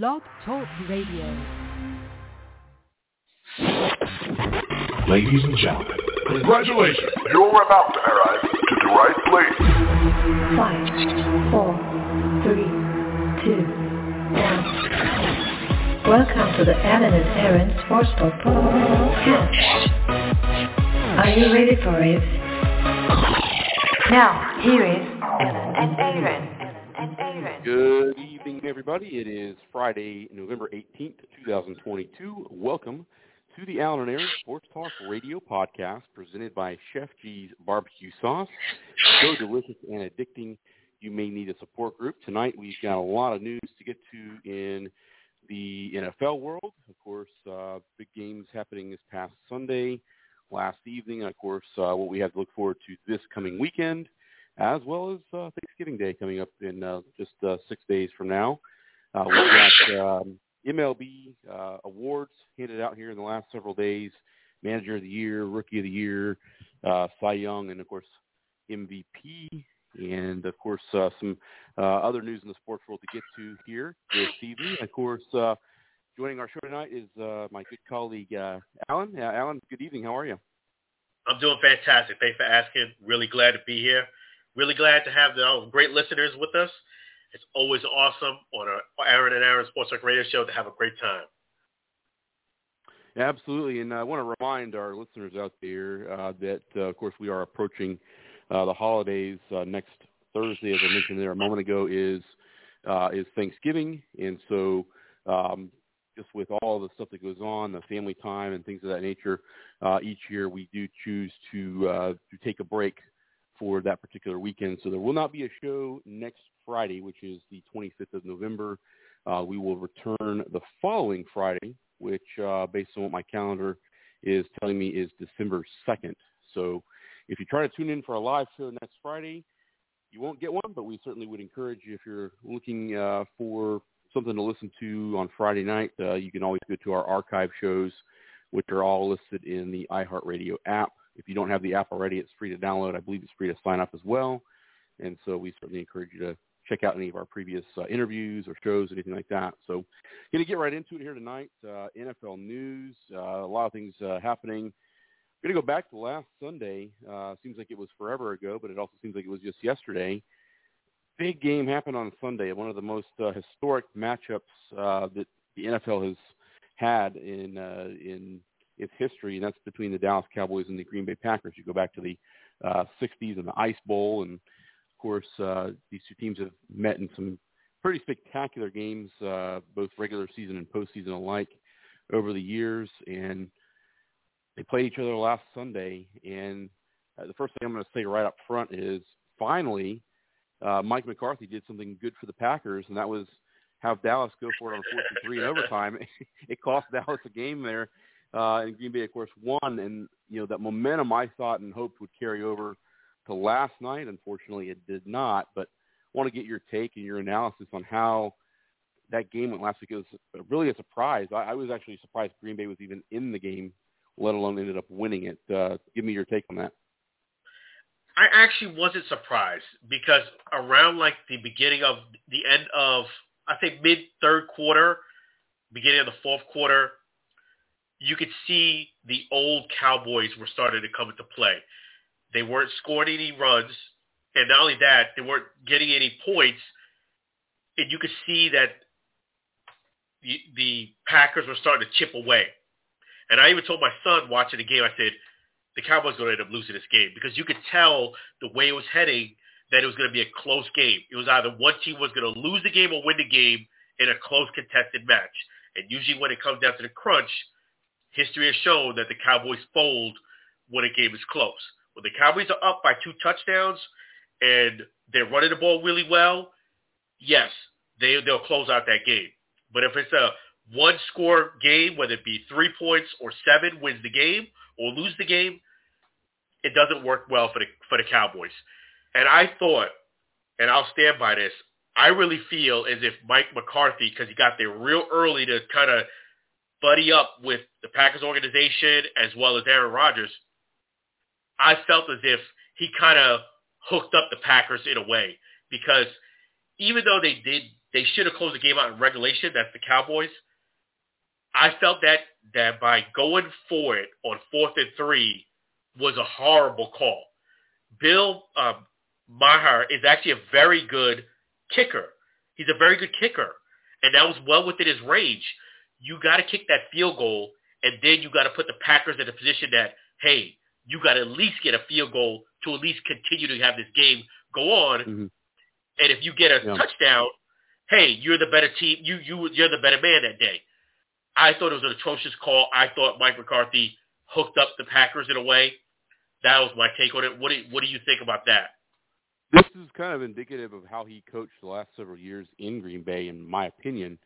Blog Talk Radio. Ladies and gentlemen, congratulations. You're about to arrive to the right place. Five, four, three, two, one. Welcome to the Alan and Aaron Sportsbook Podcast. Are you ready for it? Now, here is Alan and Aaron. Good evening, everybody. It is Friday, November 18th, 2022. Welcome to the and Aaron Sports Talk Radio Podcast presented by Chef G's Barbecue Sauce. So delicious and addicting, you may need a support group. Tonight, we've got a lot of news to get to in the NFL world. Of course, uh, big games happening this past Sunday, last evening, and of course, uh, what we have to look forward to this coming weekend as well as uh, Thanksgiving Day coming up in uh, just uh, six days from now. Uh, we've got um, MLB uh, awards handed out here in the last several days: Manager of the Year, Rookie of the Year, uh, Cy Young, and of course MVP. And of course, uh, some uh, other news in the sports world to get to here this evening. Of course, uh, joining our show tonight is uh, my good colleague uh, Alan. Uh, Alan, good evening. How are you? I'm doing fantastic. Thanks for asking. Really glad to be here. Really glad to have the great listeners with us. It's always awesome on our Alan and Aaron Sports Talk Radio Show to have a great time. Absolutely, and I want to remind our listeners out there uh, that, uh, of course, we are approaching uh, the holidays. Uh, next Thursday, as I mentioned there a moment ago, is uh, is Thanksgiving, and so um, just with all the stuff that goes on, the family time and things of that nature, uh, each year we do choose to uh, to take a break for that particular weekend. So there will not be a show next Friday, which is the 25th of November. Uh, we will return the following Friday, which, uh, based on what my calendar is telling me, is December 2nd. So if you try to tune in for a live show next Friday, you won't get one, but we certainly would encourage you if you're looking uh, for something to listen to on Friday night, uh, you can always go to our archive shows, which are all listed in the iHeartRadio app. If you don't have the app already, it's free to download. I believe it's free to sign up as well. And so we certainly encourage you to check out any of our previous uh, interviews or shows, anything like that. So going to get right into it here tonight. Uh, NFL news, uh, a lot of things uh, happening. Going to go back to last Sunday. Uh, seems like it was forever ago, but it also seems like it was just yesterday. Big game happened on Sunday. One of the most uh, historic matchups that the NFL has had in in its history, and that's between the Dallas Cowboys and the Green Bay Packers. You go back to the uh, 60s and the Ice Bowl, and of course, uh, these two teams have met in some pretty spectacular games, uh, both regular season and postseason alike, over the years. And they played each other last Sunday. And uh, the first thing I'm going to say right up front is finally, uh, Mike McCarthy did something good for the Packers, and that was have Dallas go for it on fourth and three in overtime. it cost Dallas a game there uh, and Green Bay, of course, won. And you know that momentum I thought and hoped would carry over to last night. Unfortunately, it did not. But I want to get your take and your analysis on how that game went last week. It was really a surprise. I, I was actually surprised Green Bay was even in the game, let alone ended up winning it. Uh, give me your take on that. I actually wasn't surprised because around like the beginning of the end of I think mid third quarter, beginning of the fourth quarter, you could see the old Cowboys were starting to come into play. They weren't scoring any runs, and not only that, they weren't getting any points. And you could see that the, the Packers were starting to chip away. And I even told my son watching the game, I said, the Cowboys going to end up losing this game because you could tell the way it was heading that it was going to be a close game. It was either one team was going to lose the game or win the game in a close contested match. And usually when it comes down to the crunch, history has shown that the Cowboys fold when a game is close. When the Cowboys are up by two touchdowns and they're running the ball really well, yes, they, they'll close out that game. But if it's a one-score game, whether it be three points or seven wins the game or lose the game, it doesn't work well for the for the Cowboys. And I thought, and I'll stand by this, I really feel as if Mike McCarthy, because he got there real early to kind of buddy up with the Packers organization as well as Aaron Rodgers, I felt as if he kind of hooked up the Packers in a way because even though they did they should have closed the game out in regulation. That's the Cowboys. I felt that that by going for it on fourth and three was a horrible call. Bill um, Maher is actually a very good kicker. He's a very good kicker, and that was well within his range. You got to kick that field goal, and then you got to put the Packers in a position that hey, you got to at least get a field goal to at least continue to have this game go on. Mm-hmm. And if you get a Yeah. touchdown, hey, you're the better team. You you you're the better man that day. I thought it was an atrocious call. I thought Mike McCarthy hooked up the Packers in a way. That was my take on it. What do you, what do you think about that? This is kind of indicative of how he coached the last several years in Green Bay, in my opinion.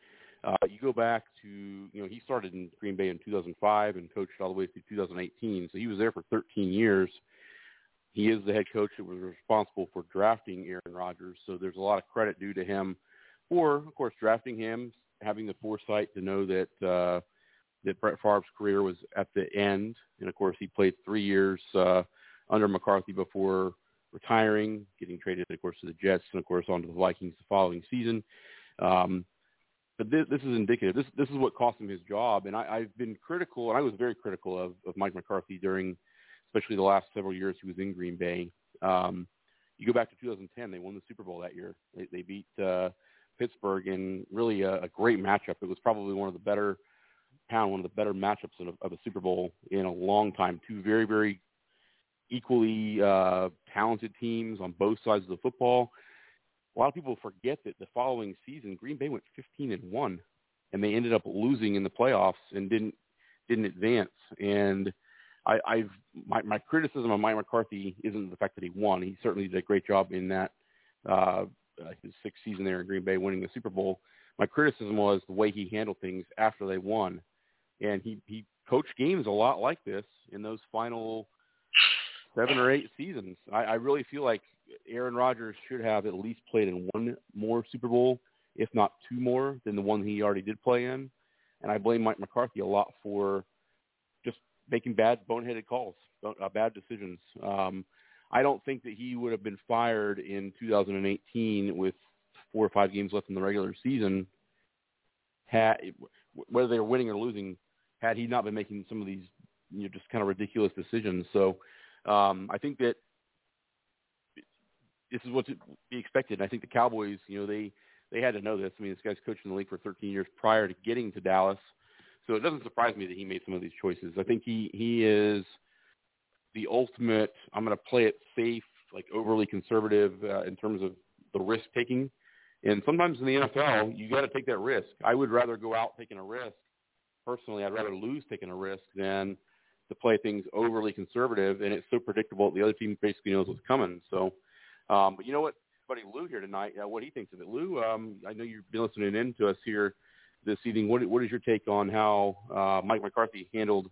Uh, you go back to, you know, he started in Green Bay in 2005 and coached all the way through 2018. So he was there for 13 years. He is the head coach that was responsible for drafting Aaron Rodgers. So there's a lot of credit due to him for, of course, drafting him, having the foresight to know that uh, that Brett Favre's career was at the end. And of course, he played three years uh, under McCarthy before retiring, getting traded, of course, to the Jets, and of course, on to the Vikings the following season. Um, but this, this is indicative. This this is what cost him his job, and I, I've been critical, and I was very critical of, of Mike McCarthy during, especially the last several years he was in Green Bay. Um, you go back to 2010, they won the Super Bowl that year. They, they beat uh, Pittsburgh in really a, a great matchup. It was probably one of the better pound, one of the better matchups of, of a Super Bowl in a long time. Two very very equally uh, talented teams on both sides of the football. A lot of people forget that the following season, Green Bay went 15 and one, and they ended up losing in the playoffs and didn't didn't advance. And I, I've my, my criticism of Mike McCarthy isn't the fact that he won. He certainly did a great job in that uh, uh, his sixth season there in Green Bay, winning the Super Bowl. My criticism was the way he handled things after they won, and he he coached games a lot like this in those final seven or eight seasons. I, I really feel like Aaron Rodgers should have at least played in one more Super Bowl, if not two more, than the one he already did play in. And I blame Mike McCarthy a lot for just making bad, boneheaded calls, uh, bad decisions. Um, I don't think that he would have been fired in 2018 with four or five games left in the regular season, had whether they were winning or losing, had he not been making some of these you know just kind of ridiculous decisions. So um, I think that this is what to be expected. And I think the Cowboys, you know, they they had to know this. I mean, this guy's coached in the league for 13 years prior to getting to Dallas, so it doesn't surprise me that he made some of these choices. I think he he is the ultimate. I'm going to play it safe, like overly conservative uh, in terms of the risk taking. And sometimes in the NFL, you got to take that risk. I would rather go out taking a risk. Personally, I'd rather lose taking a risk than to play things overly conservative, and it's so predictable. The other team basically knows what's coming. So, um, but you know what, buddy Lou here tonight, uh, what he thinks of it. Lou, um, I know you've been listening in to us here this evening. What, what is your take on how uh, Mike McCarthy handled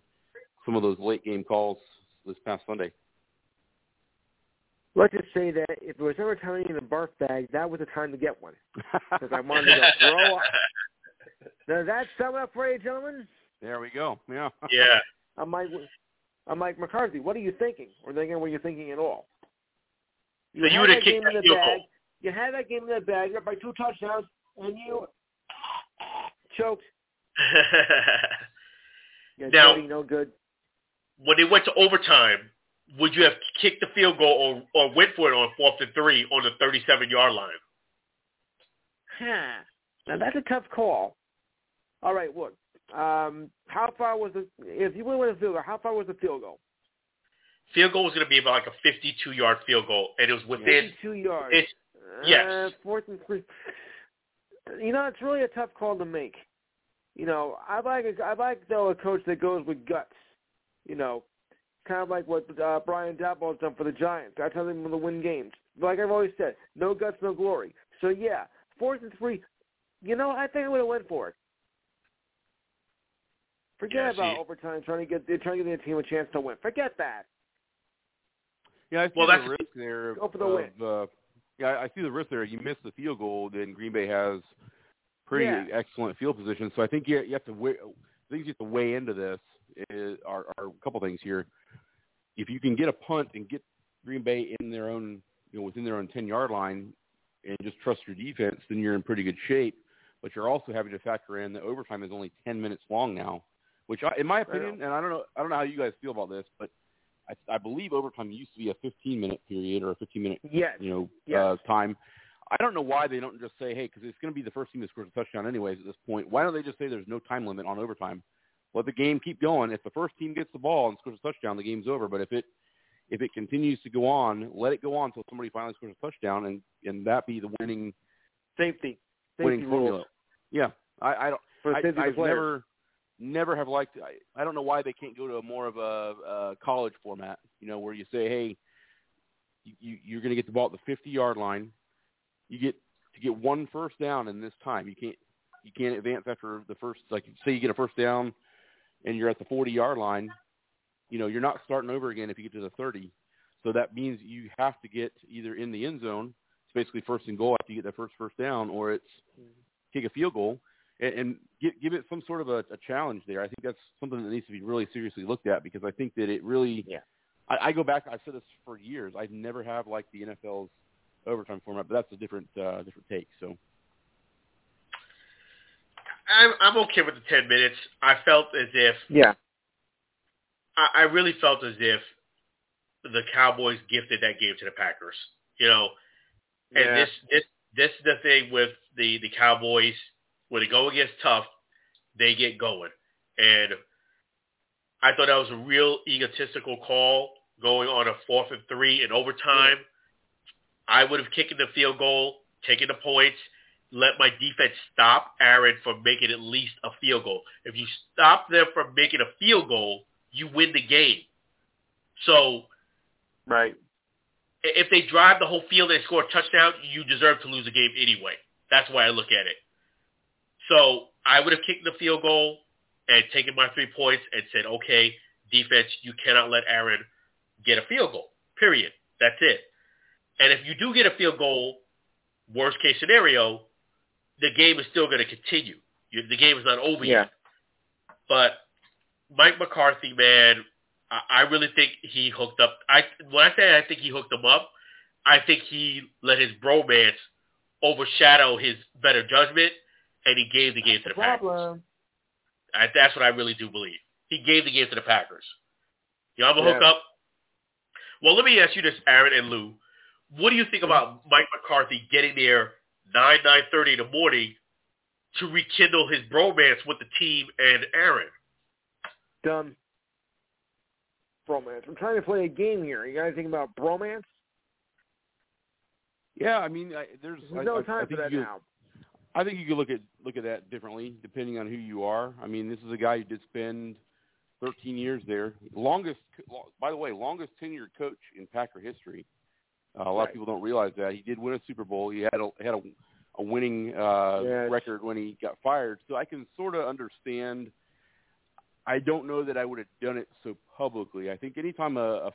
some of those late game calls this past Sunday? Let's just say that if there was ever time in a barf bag, that was the time to get one. Because I wanted to go throw up. Does that sum up for you, gentlemen? there we go. Yeah. yeah. I'm Mike, I'm Mike McCarthy. What are you thinking? Or thinking what you're thinking at all? So you had would have that kicked game in that the field bag. goal. You had that game in the bag. You're up by two touchdowns, and you choked. You're Now- no good. when they went to overtime, would you have kicked the field goal or, or went for it on fourth and three on the 37-yard line? Huh. Now that's a tough call. All right, look. Um, how far was the if you went with a field goal? How far was the field goal? Field goal was going to be about like a 52-yard field goal, and it was within. Fifty-two yards. It's yes. Uh, fourth and three. You know, it's really a tough call to make. You know, I like a, I like though a coach that goes with guts. You know, kind of like what uh, Brian Daboll has done for the Giants. That's how they're able to win games. Like I've always said, no guts, no glory. So yeah, fourth and three. You know, I think I would have went for it. Forget Yeah, about overtime trying to get trying to give the team a chance to win. Forget that. Yeah, I see Well, the that's- risk there. Go for the of, win. Uh, yeah, I see the risk there. You miss the field goal, then Green Bay has pretty Yeah. excellent field position. So I think you, you have to weigh, things you have to weigh into this is, are, are a couple things here. If you can get a punt and get Green Bay in their own, you know, within their own ten yard line, and just trust your defense, then you're in pretty good shape. But you're also having to factor in that overtime is only 10 minutes long now, which, I, in my opinion, and I don't know, I don't know how you guys feel about this, but I, I believe overtime used to be a 15 minute period or a 15 minute, yes. you know, yes. uh, time. I don't know why they don't just say, hey, because it's going to be the first team that scores a touchdown anyways at this point. Why don't they just say there's no time limit on overtime? Let the game keep going. If the first team gets the ball and scores a touchdown, the game's over. But if it if it continues to go on, let it go on until somebody finally scores a touchdown, and and that be the winning safety, safety winning rules. formula. Yeah, I, I don't. For I, I've players. never never have liked. I, I don't know why they can't go to a more of a, a college format. You know, where you say, hey, you, you're going to get the ball at the 50 yard line. You get to get one first down in this time. You can't you can't advance after the first. Like say you get a first down and you're at the 40 yard line. You know, you're not starting over again if you get to the 30. So that means you have to get either in the end zone. It's basically first and goal after you get that first first down, or it's mm-hmm. kick a field goal and, and give, give it some sort of a, a challenge there. I think that's something that needs to be really seriously looked at because I think that it really. Yeah. I, I go back. I've said this for years. I've never have liked the NFL's overtime format, but that's a different uh, different take. So I'm I'm okay with the ten minutes. I felt as if Yeah. I, I really felt as if the Cowboys gifted that game to the Packers. You know, and Yeah. this this this is the thing with the the Cowboys when they go against tough, they get going. And I thought that was a real egotistical call going on a fourth and three in overtime. I would have kicked the field goal, taken the points, let my defense stop Aaron from making at least a field goal. If you stop them from making a field goal, you win the game. So Right. if they drive the whole field and score a touchdown, you deserve to lose the game anyway. That's why I look at it. So I would have kicked the field goal and taken my three points and said, okay, defense, you cannot let Aaron get a field goal. Period. That's it. And if you do get a field goal, worst case scenario, the game is still going to continue. The game is not over Yeah. yet. But Mike McCarthy, man, I, really think he hooked up. I when I say I think he hooked him up, I think he let his bromance overshadow his better judgment, and he gave the game to the Packers. I, that's what I really do believe. He gave the game to the Packers. You know, I'm a Yeah. hook up. Well, let me ask you this, Aaron and Lou. What do you think about Mike McCarthy getting there nine nine thirty in the morning to rekindle his bromance with the team and Aaron? Done. Bromance. I'm trying to play a game here. You guys think about bromance? yeah, I mean, I, there's There's I, no time I for that you, now. I think you could look at look at that differently depending on who you are. I mean, this is a guy who did spend 13 years there, longest. By the way, longest tenured coach in Packer history. Uh, a lot Right. of people don't realize that he did win a Super Bowl. He had a had a, a winning uh, Yes. record when he got fired. So I can sort of understand. I don't know that I would have done it so publicly. I think anytime a, a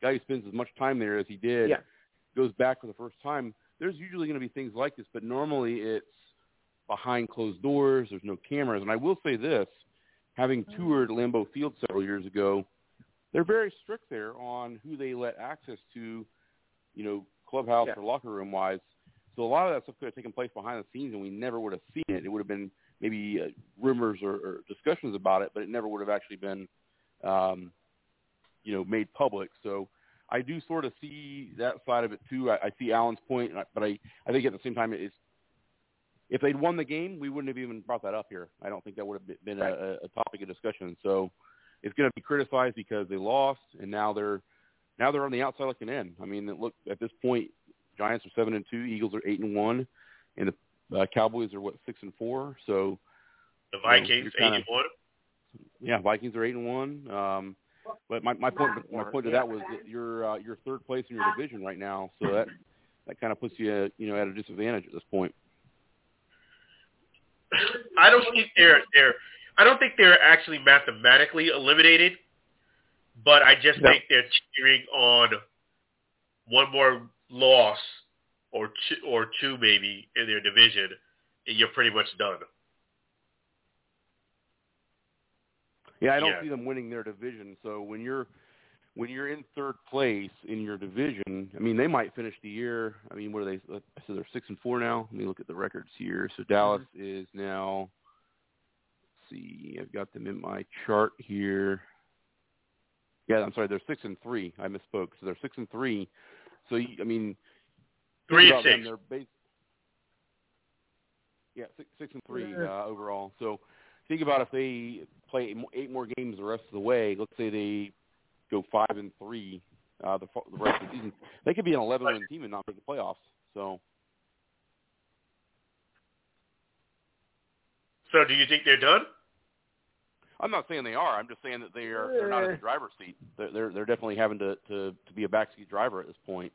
guy who spends as much time there as he did Yeah. goes back for the first time, there's usually going to be things like this, but normally it's behind closed doors. There's no cameras. And I will say this, having toured Lambeau Field several years ago, they're very strict there on who they let access to, you know, clubhouse Yeah. or locker room wise. So a lot of that stuff could have taken place behind the scenes, and we never would have seen it. It would have been maybe uh, rumors or, or discussions about it, but it never would have actually been, um, you know, made public. So I do sort of see that side of it too. I, I see Alan's point, but I, I think at the same time, it's if they'd won the game, we wouldn't have even brought that up here. I don't think that would have been Right. a, a topic of discussion. So it's going to be criticized because they lost, and now they're now they're on the outside looking in. I mean, look at this point, Giants are seven and two, Eagles are eight and one, and the uh, Cowboys are what six and four. So The Vikings, you're kinda- eighty one. yeah, Vikings are eight and one. Um, but my, my point my point to that was that you're uh, you're third place in your division right now, so that that kind of puts you uh, you know at a disadvantage at this point. I don't think they're they're I don't think they're actually mathematically eliminated, but I just No. think they're cheering on one more loss or two, or two maybe in their division, and you're pretty much done. Yeah, I don't Yeah. see them winning their division. So when you're when you're in third place in your division, I mean, they might finish the year. I mean, what are they? So they're six and four now. Let me look at the records here. So Dallas mm-hmm. is now. Let's see, I've got them in my chart here. Yeah, I'm sorry. They're six and three. I misspoke. So they're six and three. So I mean, three and six. Them, they're base, yeah, six, six and three uh, overall. So think about if they play eight more games the rest of the way. Let's say they go five and three uh, the, the rest of the season. They could be an 11 win team and not make the playoffs. So. So do you think they're done? I'm not saying they are. I'm just saying that they are they're not in the driver's seat. They're they're, they're definitely having to, to to be a backseat driver at this point.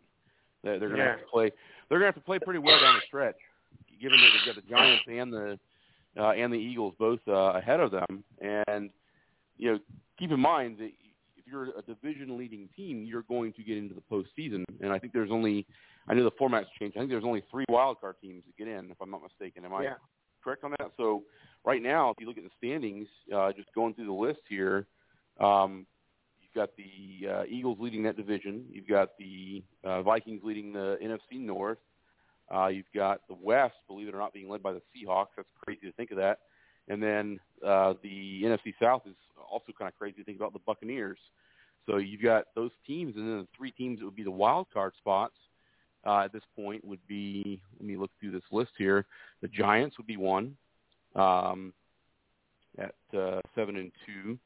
They're, they're going to yeah. have to play. They're going to have to play pretty well down the stretch, given that they've got the Giants and the uh, and the Eagles both uh, ahead of them. And you know, keep in mind that if you're a division leading team, you're going to get into the postseason. And I think there's only I know the format's changed. I think there's only three wild card teams that get in, if I'm not mistaken. Am I yeah. correct on that? So right now, if you look at the standings, uh, just going through the list here, um, you've got the uh, Eagles leading that division. You've got the uh, Vikings leading the NFC North. Uh, you've got the West, believe it or not, being led by the Seahawks. That's crazy to think of that. And then uh, the NFC South is also kind of crazy to think about the Buccaneers. So you've got those teams, and then the three teams that would be the wild card spots uh, at this point would be. Let me look through this list here. The Giants would be one um, at uh, seven and two.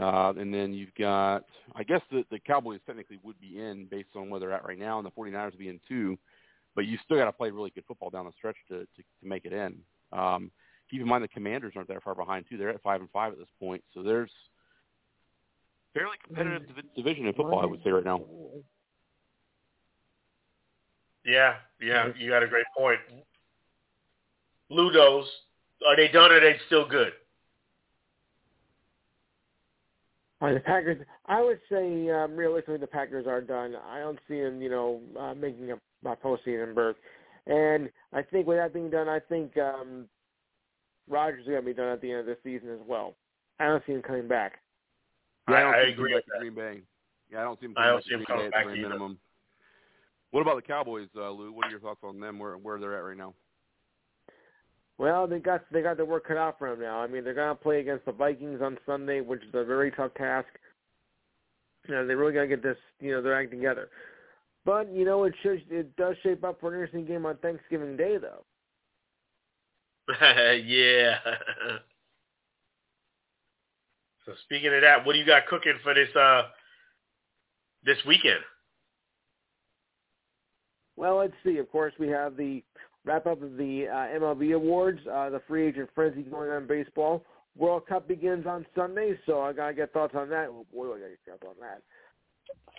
Uh, and then you've got, I guess the, the Cowboys technically would be in based on where they're at right now, and the 49ers would be in two but you still got to play really good football down the stretch to, to, to make it in. Um, keep in mind the Commanders aren't that far behind too. They're at five and five at this point, so there's fairly competitive division in football, I would say right now. Yeah, yeah, you got a great point. Ludos, are they done or are they still good? the Packers, I would say um, realistically the Packers are done. I don't see them, you know, uh, making a my postseason berth. And I think with that being done, I think um, Rodgers is going to be done at the end of the season as well. I don't see him coming back. Yeah, I, don't I see agree with back Green Bay. Yeah, I don't see him Coming back. I don't back see him coming back either. minimum. What about the Cowboys, uh, Lou? What are your thoughts on them? Where where they're at right now? Well, they got they got their work cut out for them now. I mean, they're going to play against the Vikings on Sunday, which is a very tough task. You know, they really got to get this, you know, their act together. But you know, it should it does shape up for an interesting game on Thanksgiving Day, though. yeah. so speaking of that, what do you got cooking for this uh this weekend? Well, let's see. Of course, we have the wrap up of the uh, MLB awards, uh, the free agent frenzy going on in baseball. World Cup begins on Sunday, so I gotta get thoughts on that. Oh, boy, I gotta get thoughts on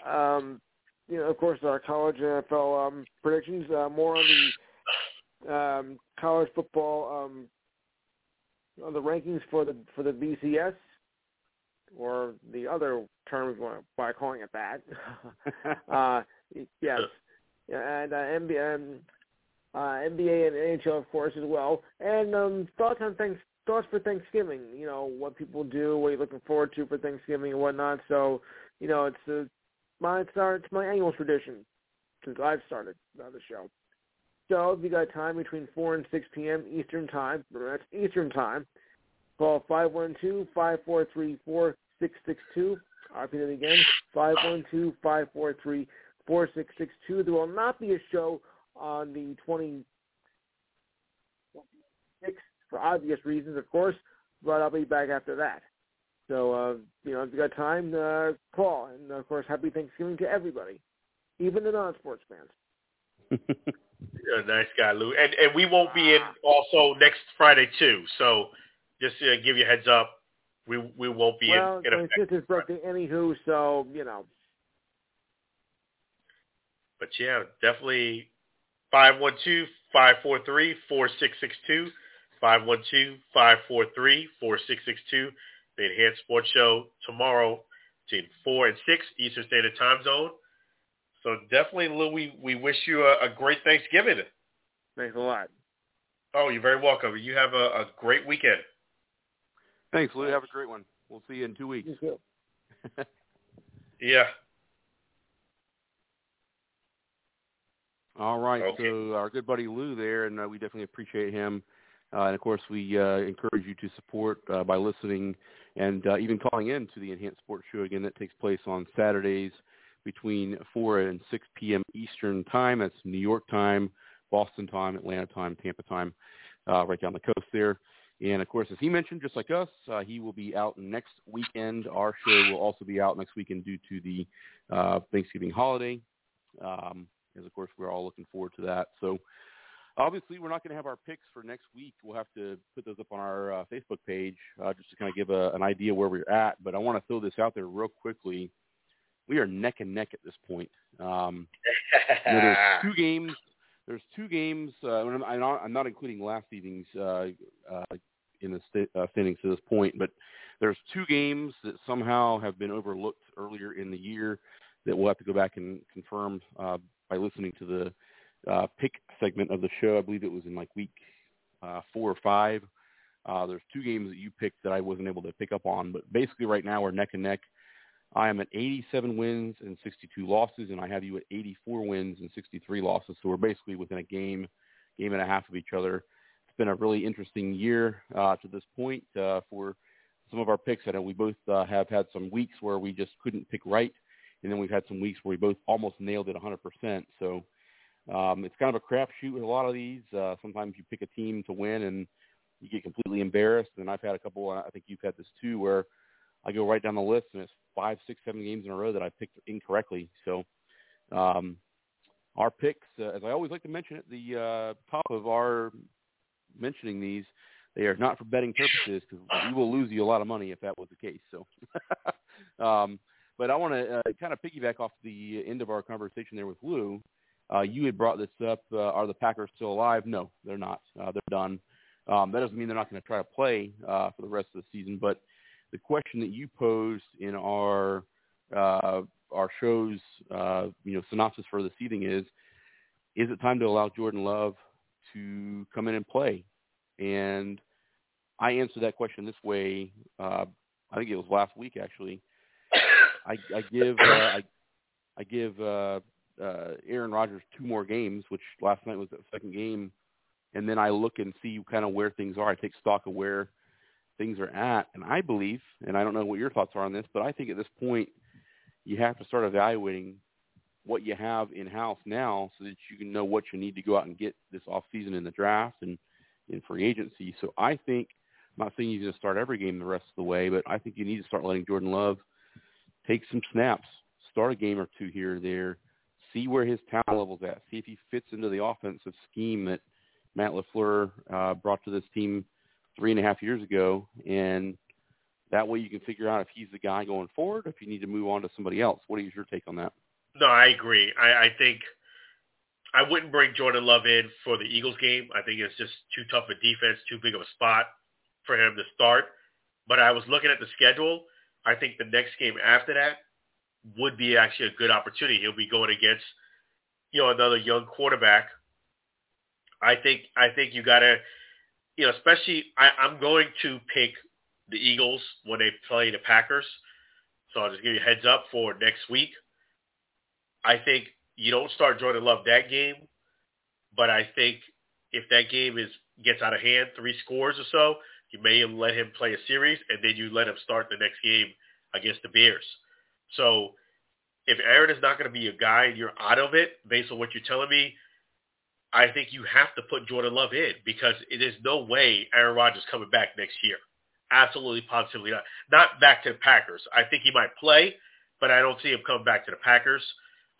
that. Um, you know, of course, our college NFL um, predictions. Uh, more on the um, college football um, the rankings for the for the BCS, or the other term by calling it that. uh, yes, and uh, NBA, um, uh, NBA and NHL, of course, as well. And um, thoughts on things. Thoughts for Thanksgiving, you know, what people do, what you're looking forward to for Thanksgiving and whatnot. So, you know, it's a my it's, our, it's my annual tradition since I've started uh, the show. So if you got time between 4 and 6 p.m. Eastern Time, that's Eastern Time, call 512-543-4662. I'll repeat it again, 512-543-4662. There will not be a show on the 26th for obvious reasons, of course, but I'll be back after that. So, uh, you know, if you got time, uh, call. And, of course, happy Thanksgiving to everybody, even the non-sports fans. You're a nice guy, Lou. And, and we won't be in also next Friday, too. So just to give you a heads up, we we won't be well, in, in my sister's birthday anywho, so, you know. But, yeah, definitely 512-543-4662, 512-543-4662 the Enhanced Sports Show tomorrow between 4 and 6 Eastern Standard Time Zone. So definitely, Lou, we, we wish you a, a great Thanksgiving. Thanks a lot. Oh, you're very welcome. You have a, a great weekend. Thanks, Lou. Have a great one. We'll see you in two weeks. You Yeah. All right. Okay. So our good buddy Lou there, and uh, we definitely appreciate him. Uh, and of course, we uh, encourage you to support uh, by listening and uh, even calling in to the Enhanced Sports Show again. That takes place on Saturdays between 4 and 6 p.m. Eastern Time. That's New York time, Boston time, Atlanta time, Tampa time, uh, right down the coast there. And of course, as he mentioned, just like us, uh, he will be out next weekend. Our show will also be out next weekend due to the uh, Thanksgiving holiday. Um, as of course, we're all looking forward to that. So obviously, we're not going to have our picks for next week. We'll have to put those up on our uh, Facebook page uh, just to kind of give a, an idea where we're at. But I want to throw this out there real quickly. We are neck and neck at this point. Um, you know, there's two games. There's two games. Uh, and I'm, I'm, not, I'm not including last evening's uh, uh, in the st- uh, standings to this point, but there's two games that somehow have been overlooked earlier in the year that we'll have to go back and confirm uh, by listening to the uh, pick segment of the show. I believe it was in like week uh, four or five. Uh, there's two games that you picked that I wasn't able to pick up on, but basically right now we're neck and neck. I am at 87 wins and 62 losses, and I have you at 84 wins and 63 losses. So we're basically within a game, game and a half of each other. It's been a really interesting year uh, to this point uh, for some of our picks. I know we both uh, have had some weeks where we just couldn't pick right, and then we've had some weeks where we both almost nailed it 100%. So um, it's kind of a crapshoot with a lot of these. Uh, sometimes you pick a team to win and you get completely embarrassed. And I've had a couple. I think you've had this too, where I go right down the list and it's five, six, seven games in a row that I picked incorrectly. So um, our picks, uh, as I always like to mention at the uh, top of our mentioning these, they are not for betting purposes because we will lose you a lot of money if that was the case. So, um, but I want to uh, kind of piggyback off the end of our conversation there with Lou. Uh, you had brought this up. Uh, are the Packers still alive? No, they're not. Uh, they're done. Um, that doesn't mean they're not going to try to play uh, for the rest of the season. But the question that you posed in our uh, our show's uh, you know synopsis for the seating is: Is it time to allow Jordan Love to come in and play? And I answered that question this way. Uh, I think it was last week actually. I, I give uh, I, I give uh, uh, Aaron Rodgers two more games, which last night was the second game, and then I look and see kind of where things are. I take stock of where things are at, and I believe, and I don't know what your thoughts are on this, but I think at this point you have to start evaluating what you have in house now, so that you can know what you need to go out and get this off season in the draft and in free agency. So I think, I'm not saying he's going to start every game the rest of the way, but I think you need to start letting Jordan Love take some snaps, start a game or two here or there, see where his talent level's at, see if he fits into the offensive scheme that Matt LaFleur uh, brought to this team three and a half years ago, and that way you can figure out if he's the guy going forward, if you need to move on to somebody else. What is your take on that? No, I agree. I, I think I wouldn't bring Jordan Love in for the Eagles game. I think it's just too tough a defense, too big of a spot for him to start. But I was looking at the schedule. I think the next game after that would be actually a good opportunity. He'll be going against, you know, another young quarterback. I think I think you gotta, you know, especially I, I'm going to pick the Eagles when they play the Packers. So I'll just give you a heads up for next week. I think you don't start Jordan Love that game, but I think if that game is gets out of hand, three scores or so, you may let him play a series, and then you let him start the next game against the Bears. So if Aaron is not going to be a guy and you're out of it based on what you're telling me, I think you have to put Jordan Love in because it is no way Aaron Rodgers coming back next year. Absolutely, positively not. Not back to the Packers. I think he might play, but I don't see him coming back to the Packers.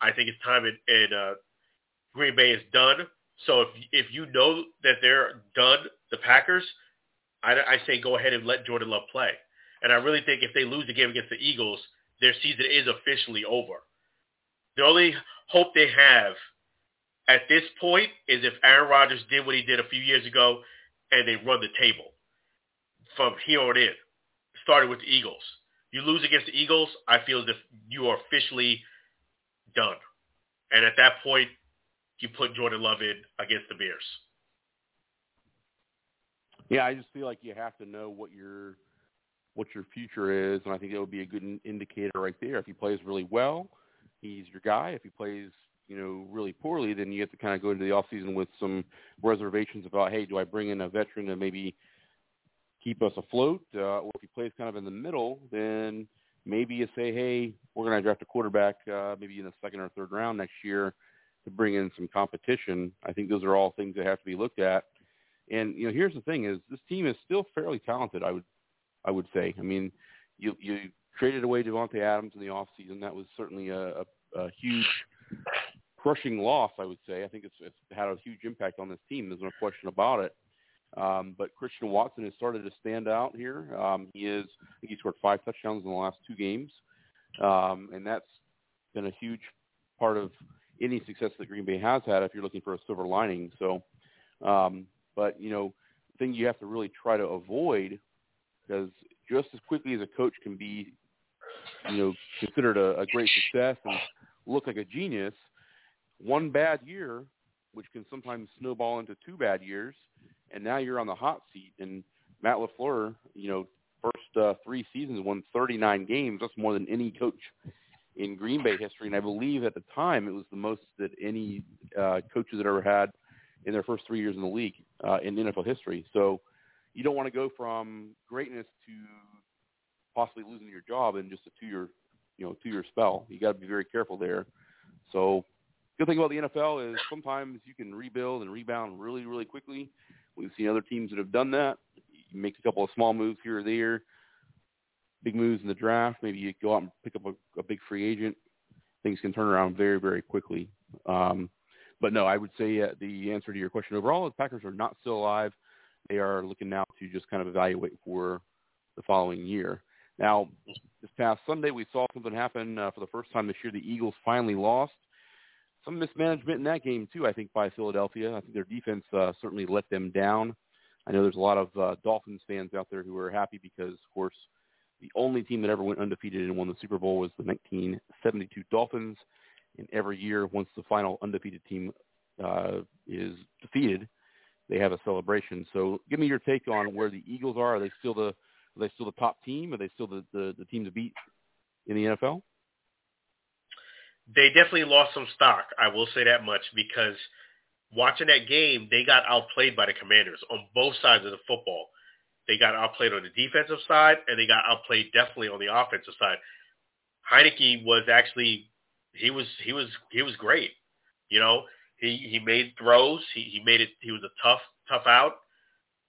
I think his time in, in uh, Green Bay is done. So if if you know that they're done, the Packers, I, I say go ahead and let Jordan Love play. And I really think if they lose the game against the Eagles, their season is officially over. The only hope they have at this point is if Aaron Rodgers did what he did a few years ago and they run the table from here on in, started with the Eagles. You lose against the Eagles, I feel as if you are officially done. And at that point, you put Jordan Love in against the Bears. Yeah, I just feel like you have to know what you're what your future is, and I think it would be a good indicator right there. If he plays really well, he's your guy. If he plays you know really poorly, then you have to kind of go into the off season with some reservations about, hey, do I bring in a veteran to maybe keep us afloat, uh, or if he plays kind of in the middle, then maybe you say, hey, we're going to draft a quarterback uh, maybe in the second or third round next year to bring in some competition. I think those are all things that have to be looked at. And you know, here's the thing: is this team is still fairly talented. I would, I would say. I mean, you you traded away Davante Adams in the off season. That was certainly a, a, a huge, crushing loss. I would say. I think it's, it's had a huge impact on this team. There's no question about it. Um, but Christian Watson has started to stand out here. Um, he is, I think he scored five touchdowns in the last two games, um, and that's been a huge part of any success that Green Bay has had. If you're looking for a silver lining, so. Um, but you know, the thing you have to really try to avoid, because just as quickly as a coach can be, you know, considered a, a great success and look like a genius, one bad year, which can sometimes snowball into two bad years, and now you're on the hot seat. And Matt LaFleur, you know, first uh, three seasons won 39 games. That's more than any coach in Green Bay history, and I believe at the time it was the most that any uh, coaches had ever had in their first three years in the league uh, in NFL history. So you don't want to go from greatness to possibly losing your job in just a two-year, you know, two-year spell. You got to be very careful there. So good thing about the NFL is sometimes you can rebuild and rebound really, really quickly. We've seen other teams that have done that. You make a couple of small moves here or there, big moves in the draft. Maybe you go out and pick up a, a big free agent. Things can turn around very, very quickly. Um, but no, I would say uh, the answer to your question overall is Packers are not still alive. They are looking now to just kind of evaluate for the following year. Now, this past Sunday, we saw something happen uh, for the first time this year. The Eagles finally lost. Some mismanagement in that game too, I think, by Philadelphia. I think their defense uh, certainly let them down. I know there's a lot of uh, Dolphins fans out there who are happy because, of course, the only team that ever went undefeated and won the Super Bowl was the 1972 Dolphins and every year once the final undefeated team uh, is defeated, they have a celebration. So give me your take on where the Eagles are. Are they still the are they still the top team? Are they still the, the, the team to beat in the NFL? They definitely lost some stock. I will say that much because watching that game, they got outplayed by the Commanders on both sides of the football. They got outplayed on the defensive side, and they got outplayed definitely on the offensive side. Heinicke was actually he was he was he was great. You know, he he made throws. He he made it. He was a tough tough out.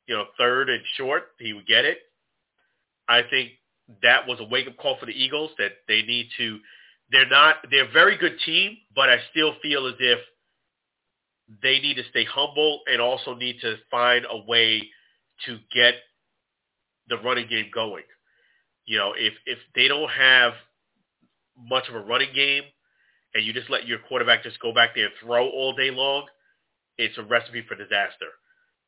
You know, third and short, he would get it. I think that was a wake up call for the Eagles that they need to. They're not. They're a very good team, but I still feel as if they need to stay humble and also need to find a way to get the running game going. You know, if if they don't have much of a running game, and you just let your quarterback just go back there and throw all day long, it's a recipe for disaster.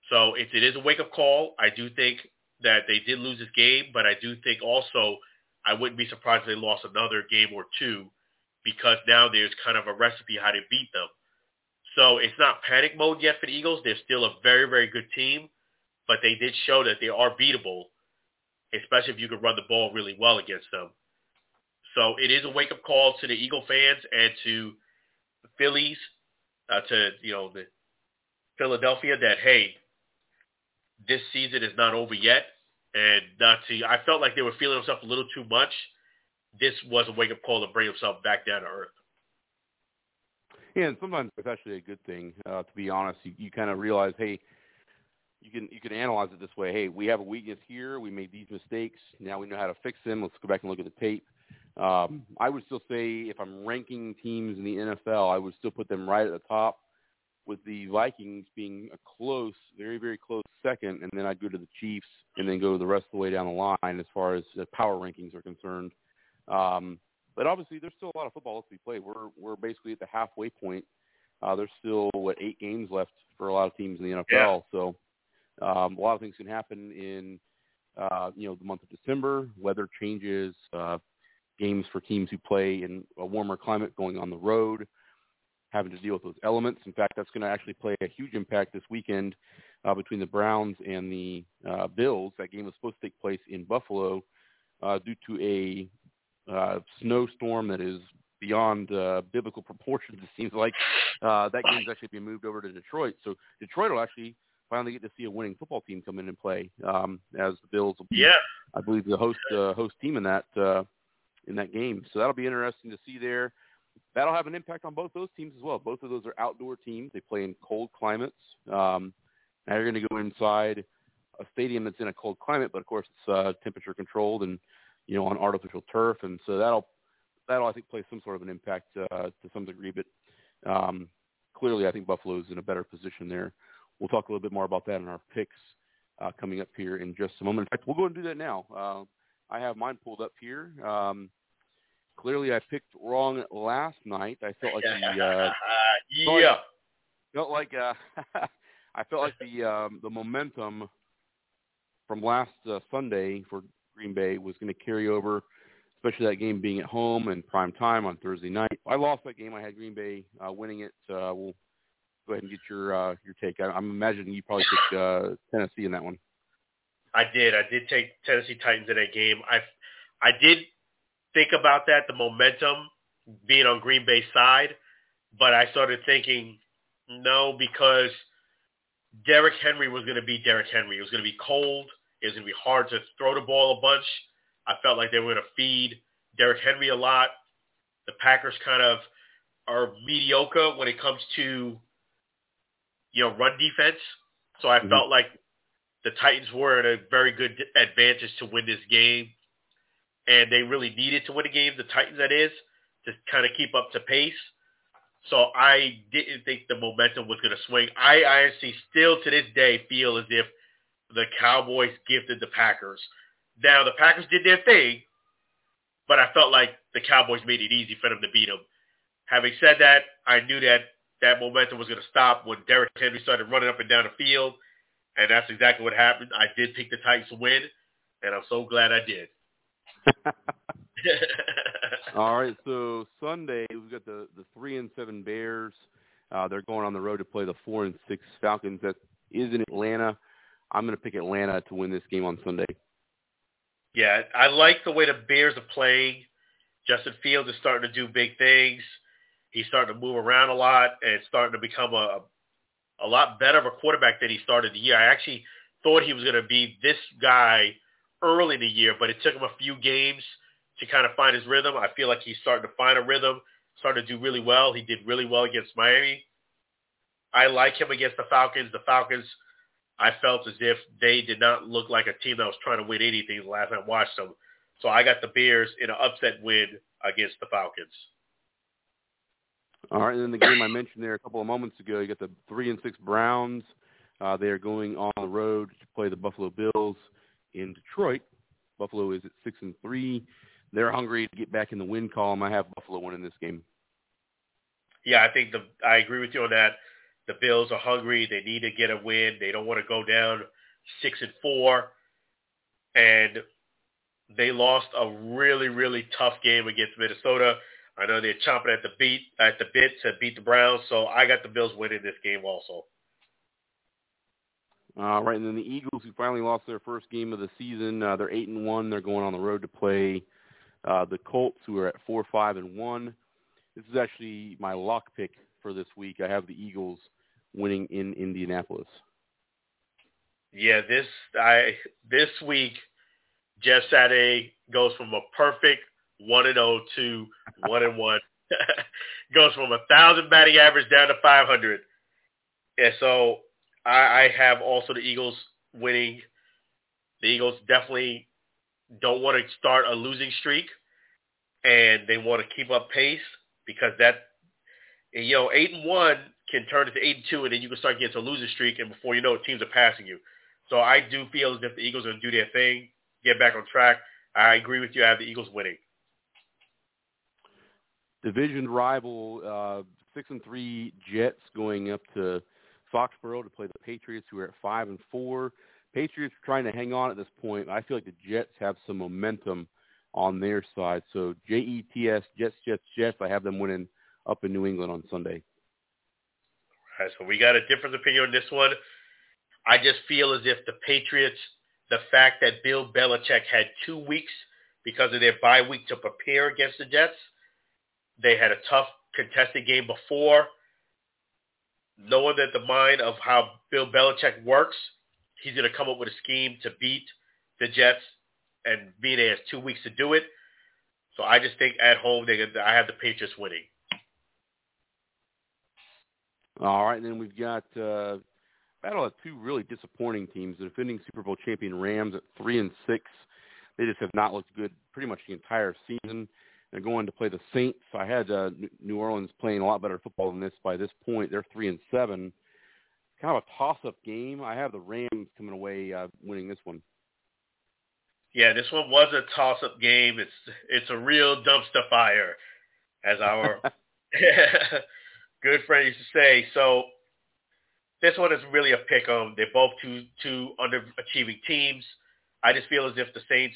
So it, it is a wake-up call. I do think that they did lose this game, but I do think also I wouldn't be surprised if they lost another game or two because now there's kind of a recipe how to beat them. So it's not panic mode yet for the Eagles. They're still a very, very good team, but they did show that they are beatable, especially if you can run the ball really well against them. So it is a wake up call to the Eagle fans and to the Phillies, uh, to you know the Philadelphia that hey, this season is not over yet, and not to. I felt like they were feeling themselves a little too much. This was a wake up call to bring themselves back down to earth. Yeah, and sometimes it's actually a good thing. Uh, to be honest, you, you kind of realize, hey, you can you can analyze it this way. Hey, we have a weakness here. We made these mistakes. Now we know how to fix them. Let's go back and look at the tape. Um, I would still say if I'm ranking teams in the NFL, I would still put them right at the top, with the Vikings being a close, very very close second, and then I'd go to the Chiefs, and then go the rest of the way down the line as far as the power rankings are concerned. Um, but obviously, there's still a lot of football to be played. We're we're basically at the halfway point. Uh, there's still what eight games left for a lot of teams in the NFL. Yeah. So um, a lot of things can happen in uh, you know the month of December. Weather changes. Uh, games for teams who play in a warmer climate going on the road, having to deal with those elements. In fact, that's going to actually play a huge impact this weekend uh, between the Browns and the uh, Bills. That game was supposed to take place in Buffalo, uh, due to a uh, snowstorm that is beyond uh, biblical proportions. It seems like uh, that game's actually being moved over to Detroit. So Detroit will actually finally get to see a winning football team come in and play um, as the Bills will be, Yeah. I believe, the host uh, host team in that uh, in that game. So that'll be interesting to see there. That'll have an impact on both those teams as well. Both of those are outdoor teams. They play in cold climates. Um, now you're going to go inside a stadium that's in a cold climate, but of course it's uh, temperature controlled and you know on artificial turf, and so that'll that'll I think play some sort of an impact uh, to some degree. But um, clearly, I think Buffalo's in a better position there. We'll talk a little bit more about that in our picks uh, coming up here in just a moment. In fact, we'll go and do that now. Uh, I have mine pulled up here. Um, clearly, I picked wrong last night. I felt like the uh, yeah. felt like uh, I felt like the um, the momentum from last uh, Sunday for Green Bay was going to carry over, especially that game being at home and prime time on Thursday night. I lost that game. I had Green Bay uh, winning it. Uh, we'll go ahead and get your uh, your take. I, I'm imagining you probably took uh, Tennessee in that one. I did. I did take Tennessee Titans in that game. I I did think about that, the momentum being on Green Bay's side, but I started thinking no because Derrick Henry was going to be Derrick Henry. It was going to be cold. It was going to be hard to throw the ball a bunch. I felt like they were going to feed Derrick Henry a lot. The Packers kind of are mediocre when it comes to you know run defense. So I Mhm. felt like the Titans were at a very good advantage to win this game, and they really needed to win the game. The Titans, that is, to kind of keep up to pace. So I didn't think the momentum was going to swing. I honestly still to this day feel as if the Cowboys gifted the Packers. Now the Packers did their thing, but I felt like the Cowboys made it easy for them to beat them. Having said that, I knew that that momentum was going to stop when Derrick Henry started running up and down the field, and that's exactly what happened. I did pick the Titans to win, and I'm so glad I did. All right, so Sunday we've got the the three and seven Bears. Uh, they're going on the road to play the four and six Falcons. That is in Atlanta. I'm going to pick Atlanta to win this game on Sunday. Yeah, I like the way the Bears are playing. Justin Fields is starting to do big things. He's starting to move around a lot and starting to become a a lot better of a quarterback than he started the year. I actually thought he was going to be this guy early in the year, but it took him a few games to kind of find his rhythm. I feel like he's starting to find a rhythm, starting to do really well. He did really well against Miami. I like him against the Falcons. The Falcons, I felt as if they did not look like a team that was trying to win anything the last time I watched them. So I got the Bears in an upset win against the Falcons. All right, and then the game I mentioned there a couple of moments ago, you got the three and six Browns. Uh, they are going on the road to play the Buffalo Bills in Detroit. Buffalo is at six and three. They're hungry to get back in the win column. I have Buffalo winning this game. Yeah, I think the I agree with you on that. The Bills are hungry. They need to get a win. They don't want to go down six and four. And they lost a really, really tough game against Minnesota. I know they're chomping at the beat at the bit to beat the Browns, so I got the Bills winning this game also. Uh, right, and then the Eagles, who finally lost their first game of the season, uh, they're eight and one. They're going on the road to play uh, the Colts, who are at four, five, and one. This is actually my lock pick for this week. I have the Eagles winning in Indianapolis. Yeah, this I this week Jeff Saturday goes from a perfect one and zero to one and one. goes from a thousand batting average down to five hundred. And so I, I have also the Eagles winning. The Eagles definitely don't want to start a losing streak, and they want to keep up pace because that you know eight and one can turn into eight and two, and then you can start getting to a losing streak, and before you know it, teams are passing you. So I do feel as if the Eagles are going to do their thing, get back on track. I agree with you. I have the Eagles winning. Division rival uh, six and three Jets going up to Foxborough to play the Patriots, who are at five and four. Patriots are trying to hang on at this point. I feel like the Jets have some momentum on their side. So J E T S Jets Jets Jets. I have them winning up in New England on Sunday. All right, so we got a different opinion on this one. I just feel as if the Patriots, the fact that Bill Belichick had two weeks because of their bye week to prepare against the Jets. They had a tough contested game before. Knowing that the mind of how Bill Belichick works, he's going to come up with a scheme to beat the Jets, and being has two weeks to do it. So I just think at home they I have the Patriots winning. All right, and then we've got uh, battle of two really disappointing teams. The defending Super Bowl champion Rams at three and six. They just have not looked good pretty much the entire season. They're going to play the Saints. I had uh, New Orleans playing a lot better football than this by this point. They're three and seven. Kind of a toss-up game. I have the Rams coming away uh, winning this one. Yeah, this one was a toss-up game. It's it's a real dumpster fire, as our good friend used to say. So this one is really a pick 'em. They're both two two underachieving teams. I just feel as if the Saints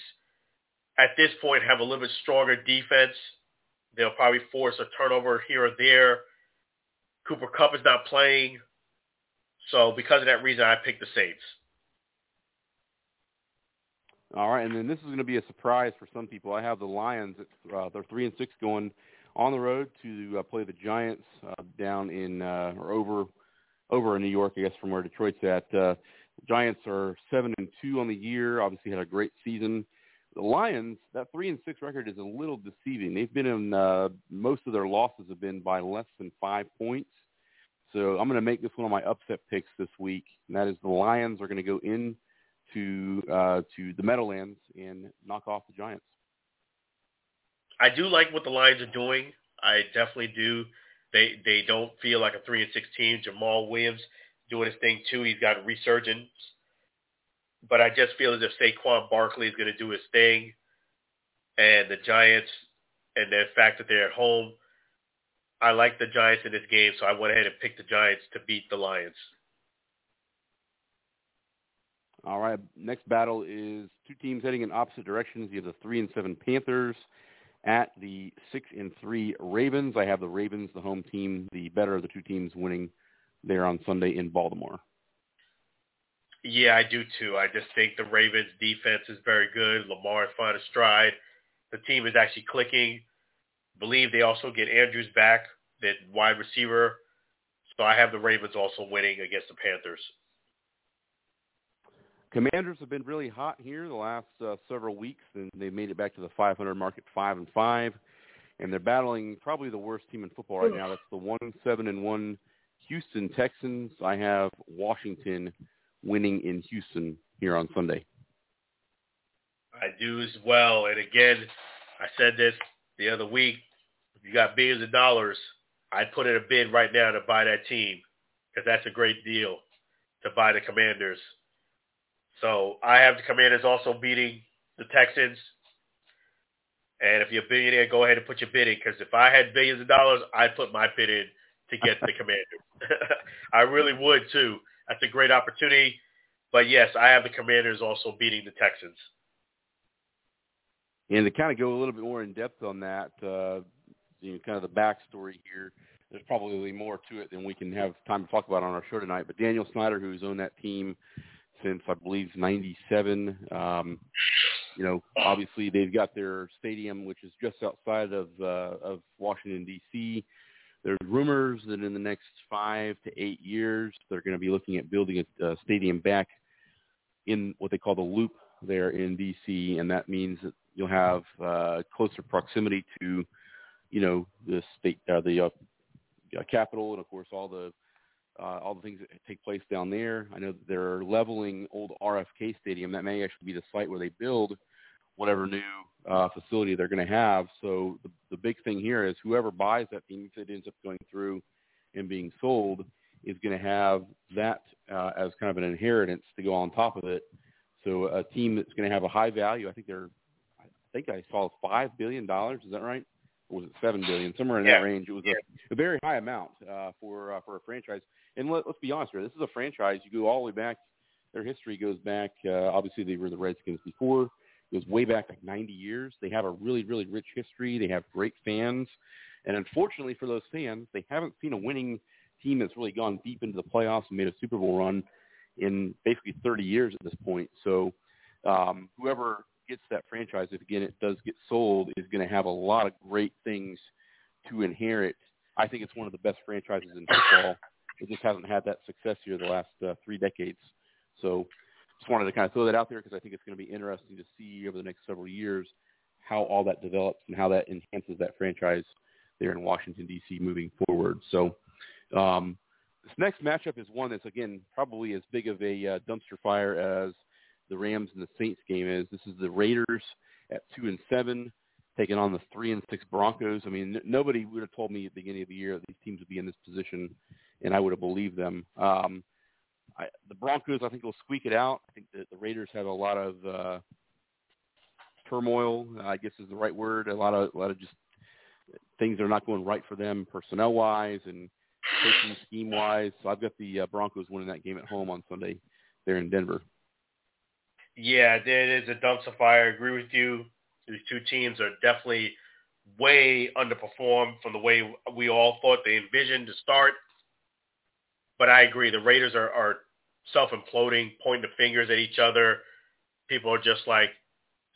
at this point have a little bit stronger defense. They'll probably force a turnover here or there. Cooper Kupp is not playing. So because of that reason, I picked the Saints. All right, and then this is going to be a surprise for some people. I have the Lions. Uh, they're three and six going on the road to uh, play the Giants uh, down in uh, or over over in New York, I guess, from where Detroit's at. Uh, Giants are seven and two on the year. Obviously, had a great season. The Lions, that three and six record is a little deceiving. They've been in uh, most of their losses have been by less than five points. So I'm going to make this one of my upset picks this week, and that is the Lions are going to go in to uh, to the Meadowlands and knock off the Giants. I do like what the Lions are doing. I definitely do. They they don't feel like a three and six team. Jamaal Williams doing his thing too. He's got a resurgence. But I just feel as if Saquon Barkley is going to do his thing, and the Giants, and the fact that they're at home, I like the Giants in this game, so I went ahead and picked the Giants to beat the Lions. All right. Next battle is two teams heading in opposite directions. You have the three and seven Panthers at the six and three Ravens. I have the Ravens, the home team, the better of the two teams, winning there on Sunday in Baltimore. Yeah, I do too. I just think the Ravens defense is very good. Lamar is finding a stride. The team is actually clicking. Believe they also get Andrews back, that wide receiver. So I have the Ravens also winning against the Panthers. Commanders have been really hot here the last uh, several weeks, and they've made it back to the 500 mark at five and five, and they're battling probably the worst team in football right now. That's the one seven and one Houston Texans. I have Washington winning in Houston here on Sunday. I do as well, and again, I said this the other week. If you got billions of dollars, I'd put in a bid right now to buy that team because that's a great deal to buy the Commanders. So I have the Commanders also beating the Texans. And if you're a billionaire, go ahead and put your bid in because if I had billions of dollars, I'd put my bid in to get the Commanders. I really would too. That's a great opportunity. But yes, I have the Commanders also beating the Texans. And to kind of go a little bit more in depth on that, uh, you know, kind of the backstory here, there's probably more to it than we can have time to talk about on our show tonight. But Daniel Snyder, who's owned that team since I believe '97. Um, you know, obviously they've got their stadium, which is just outside of uh, of Washington D.C. There's rumors that in the next five to eight years they're going to be looking at building a, a stadium back in what they call the Loop there in D.C. and that means that you'll have uh, closer proximity to, you know, the state, uh, the uh, capital, and of course all the uh, all the things that take place down there. I know that they're leveling old RFK Stadium. That may actually be the site where they build whatever new uh, facility they're going to have. So the, the big thing here is whoever buys that team, if it ends up going through and being sold, is going to have that uh, as kind of an inheritance to go on top of it. So a team that's going to have a high value. I think they're, I think I saw five billion dollars. Is that right? Or was it seven billion? Somewhere in yeah. that range. It was yeah. a, a very high amount uh, for uh, for a franchise and let, us be honest here, this is a franchise. You go all the way back. Their history goes back. Uh, obviously, they were the Redskins before. Goes way back like 90 years. They have a really, really rich history. They have great fans, and unfortunately for those fans, they haven't seen a winning team that's really gone deep into the playoffs and made a Super Bowl run in basically 30 years at this point. So, um, whoever gets that franchise, if again it does get sold, is going to have a lot of great things to inherit. I think it's one of the best franchises in football. It just hasn't had that success here the last uh, three decades. So just wanted to kind of throw that out there because I think it's going to be interesting to see over the next several years how all that develops and how that enhances that franchise there in Washington D.C. moving forward. So um, this next matchup is one that's again probably as big of a uh, dumpster fire as the Rams and the Saints game is. This is the Raiders at two and seven taking on the three and six Broncos. I mean, n- nobody would have told me at the beginning of the year that these teams would be in this position, and I would have believed them. Um, I, the Broncos, I think, will squeak it out. I think the Raiders have a lot of uh, turmoil. I guess is the right word. A lot of a lot of just things that are not going right for them personnel wise and coaching scheme wise. So I've got the uh, Broncos winning that game at home on Sunday there in Denver. Yeah, it is a dumpster fire. I agree with you. These two teams are definitely way underperformed from the way we all thought they envisioned to start. But I agree, the Raiders are, are self-imploding, pointing the fingers at each other. People are just like,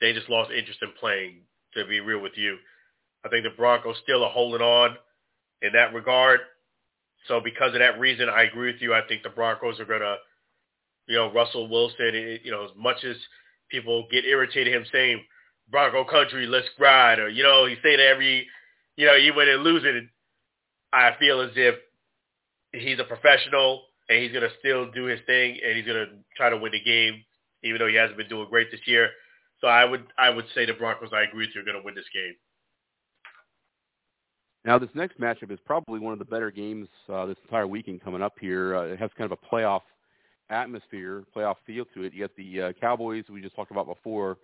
they just lost interest in playing, to be real with you. I think the Broncos still are holding on in that regard. So because of that reason, I agree with you. I think the Broncos are going to, you know, Russell Wilson, you know, as much as people get irritated him saying Bronco country, let's ride, or, you know, he say that every, you know, even in losing, I feel as if he's a professional and he's going to still do his thing and he's going to try to win the game, even though he hasn't been doing great this year. So I would I would say the Broncos, I agree with you, are going to win this game. Now, this next matchup is probably one of the better games uh, this entire weekend coming up here. Uh, it has kind of a playoff atmosphere, playoff feel to it. You got the uh, Cowboys we just talked about before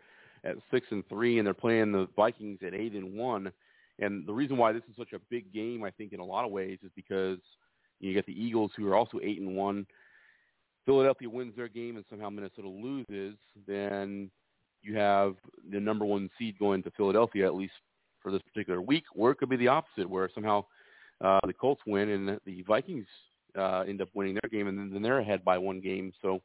at six and three, and they're playing the Vikings at eight and one. And the reason why this is such a big game, I think, in a lot of ways, is because you get the Eagles who are also eight and one. Philadelphia wins their game, and somehow Minnesota loses. Then you have the number one seed going to Philadelphia, at least for this particular week, or it could be the opposite, where somehow uh, the Colts win and the Vikings uh, end up winning their game, and then they're ahead by one game. So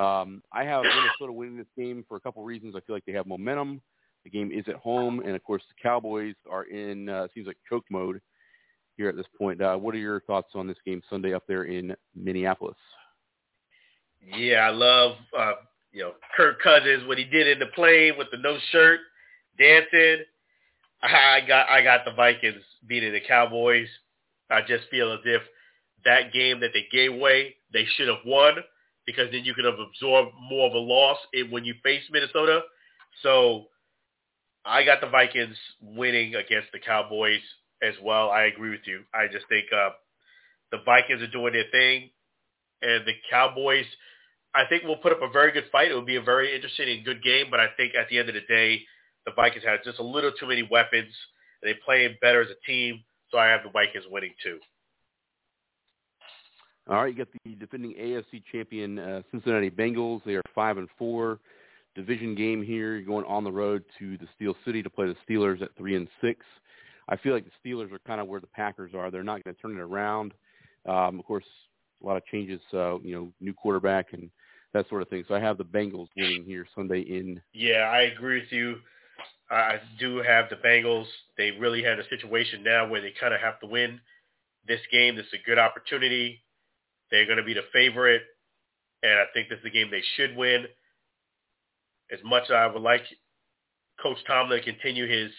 um, I have Minnesota winning this game for a couple reasons. I feel like they have momentum. The game is at home, and of course the Cowboys are in uh, seems like choke mode here at this point. Uh, what are your thoughts on this game Sunday up there in Minneapolis? Yeah, I love uh, you know Kirk Cousins what he did in the plane with the no shirt, dancing. I got I got the Vikings beating the Cowboys. I just feel as if that game that they gave away, they should have won because then you could have absorbed more of a loss when you face Minnesota. So I got the Vikings winning against the Cowboys as well. I agree with you. I just think uh, the Vikings are doing their thing, and the Cowboys, I think, will put up a very good fight. It will be a very interesting and good game, but I think at the end of the day, the Vikings have just a little too many weapons. and They play better as a team, so I have the Vikings winning too. All right, you got the defending AFC champion uh, Cincinnati Bengals. They are five and four. Division game here. You're going on the road to the Steel City to play the Steelers at three and six. I feel like the Steelers are kind of where the Packers are. They're not going to turn it around. Um, of course, a lot of changes. Uh, you know, new quarterback and that sort of thing. So I have the Bengals winning here Sunday in. Yeah, I agree with you. I do have the Bengals. They really had a situation now where they kind of have to win this game. This is a good opportunity. They're going to be the favorite, and I think this is the game they should win. As much as I would like Coach Tomlin to continue his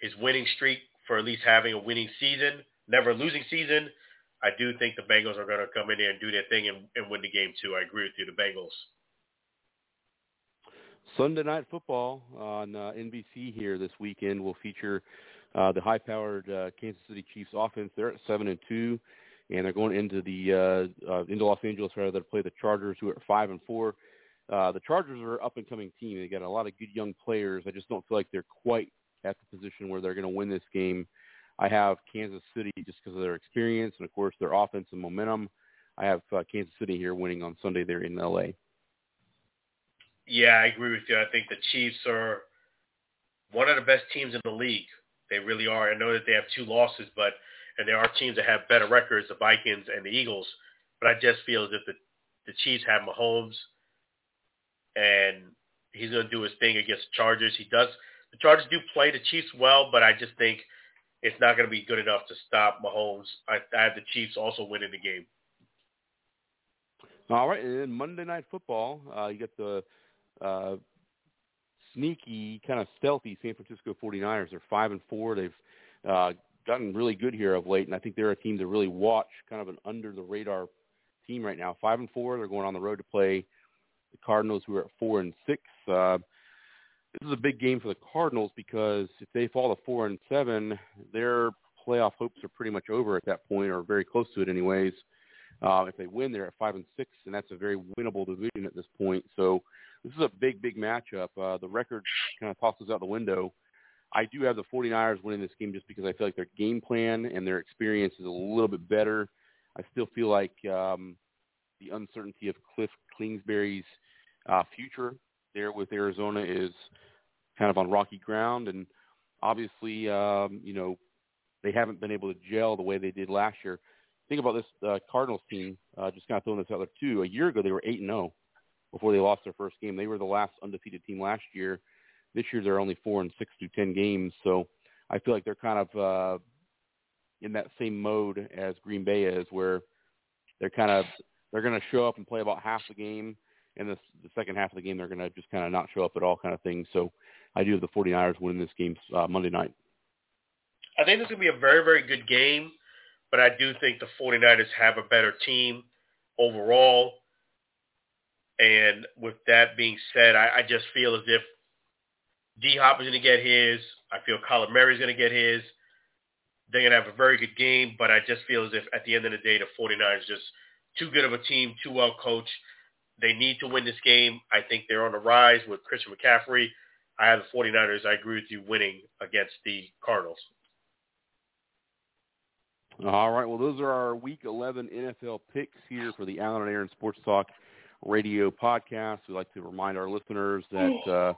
his winning streak for at least having a winning season, never losing season, I do think the Bengals are going to come in there and do their thing and, and win the game too. I agree with you, the Bengals. Sunday night football on uh, NBC here this weekend will feature uh, the high-powered uh, Kansas City Chiefs offense. They're at seven and two, and they're going into the uh, uh, into Los Angeles rather to play the Chargers, who are at five and four. Uh, the Chargers are an up-and-coming team. They got a lot of good young players. I just don't feel like they're quite at the position where they're going to win this game. I have Kansas City just because of their experience and, of course, their offense and momentum. I have uh, Kansas City here winning on Sunday there in L.A. Yeah, I agree with you. I think the Chiefs are one of the best teams in the league. They really are. I know that they have two losses, but and there are teams that have better records, the Vikings and the Eagles. But I just feel as if the the Chiefs have Mahomes, and he's going to do his thing against the Chargers. He does. The Chargers do play the Chiefs well, but I just think it's not going to be good enough to stop Mahomes. I, I have the Chiefs also winning the game. All right, and then Monday Night Football, uh, you get the uh, sneaky, kind of stealthy San Francisco 49ers. They're five and four. They've uh, gotten really good here of late, and I think they're a team to really watch, kind of an under the radar team right now. Five and four. They're going on the road to play the Cardinals, who are at four and six. Uh, this is a big game for the Cardinals because if they fall to four and seven, their playoff hopes are pretty much over at that point, or very close to it, anyways. Uh, if they win, they're at five and six, and that's a very winnable division at this point. So this is a big, big matchup. Uh, the record kind of tosses out the window. I do have the 49ers winning this game just because I feel like their game plan and their experience is a little bit better. I still feel like um, the uncertainty of Cliff Kingsbury's uh, future there with Arizona is kind of on rocky ground, and obviously, um, you know, they haven't been able to gel the way they did last year. Think about this uh, Cardinals team. Uh, just kind of throwing this out there too. A year ago, they were eight and zero oh before they lost their first game. They were the last undefeated team last year. This year, they're only four and six through ten games. So I feel like they're kind of uh, in that same mode as Green Bay is, where they're kind of they're going to show up and play about half the game, and the, the second half of the game they're going to just kind of not show up at all, kind of thing. So I do have the 49ers winning this game uh, Monday night. I think this is going to be a very, very good game, but I do think the 49ers have a better team overall. And with that being said, I, I just feel as if D Hop is going to get his. I feel Kyler Murray is going to get his. They're going to have a very good game, but I just feel as if at the end of the day, the 49ers just too good of a team, too well coached. They need to win this game. I think they're on the rise with Christian McCaffrey. I have the 49ers. I agree with you winning against the Cardinals. All right. Well, those are our Week 11 NFL picks here for the Alan and Aaron Sports Talk radio podcast. We'd like to remind our listeners that, uh,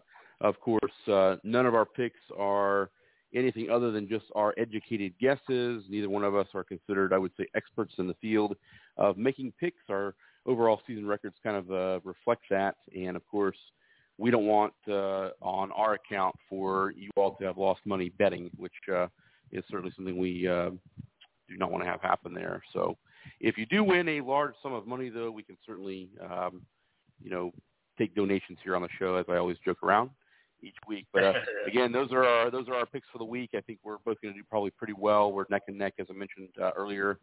of course, uh, none of our picks are anything other than just our educated guesses. Neither one of us are considered, I would say, experts in the field of making picks. Our overall season records kind of uh, reflect that. And, of course, we don't want uh, on our account for you all to have lost money betting, which uh, is certainly something we uh, do not want to have happen there. So if you do win a large sum of money, though, we can certainly, um, you know, take donations here on the show, as I always joke around each week. But uh, again, those are our those are our picks for the week. I think we're both going to do probably pretty well. We're neck and neck, as I mentioned uh, earlier.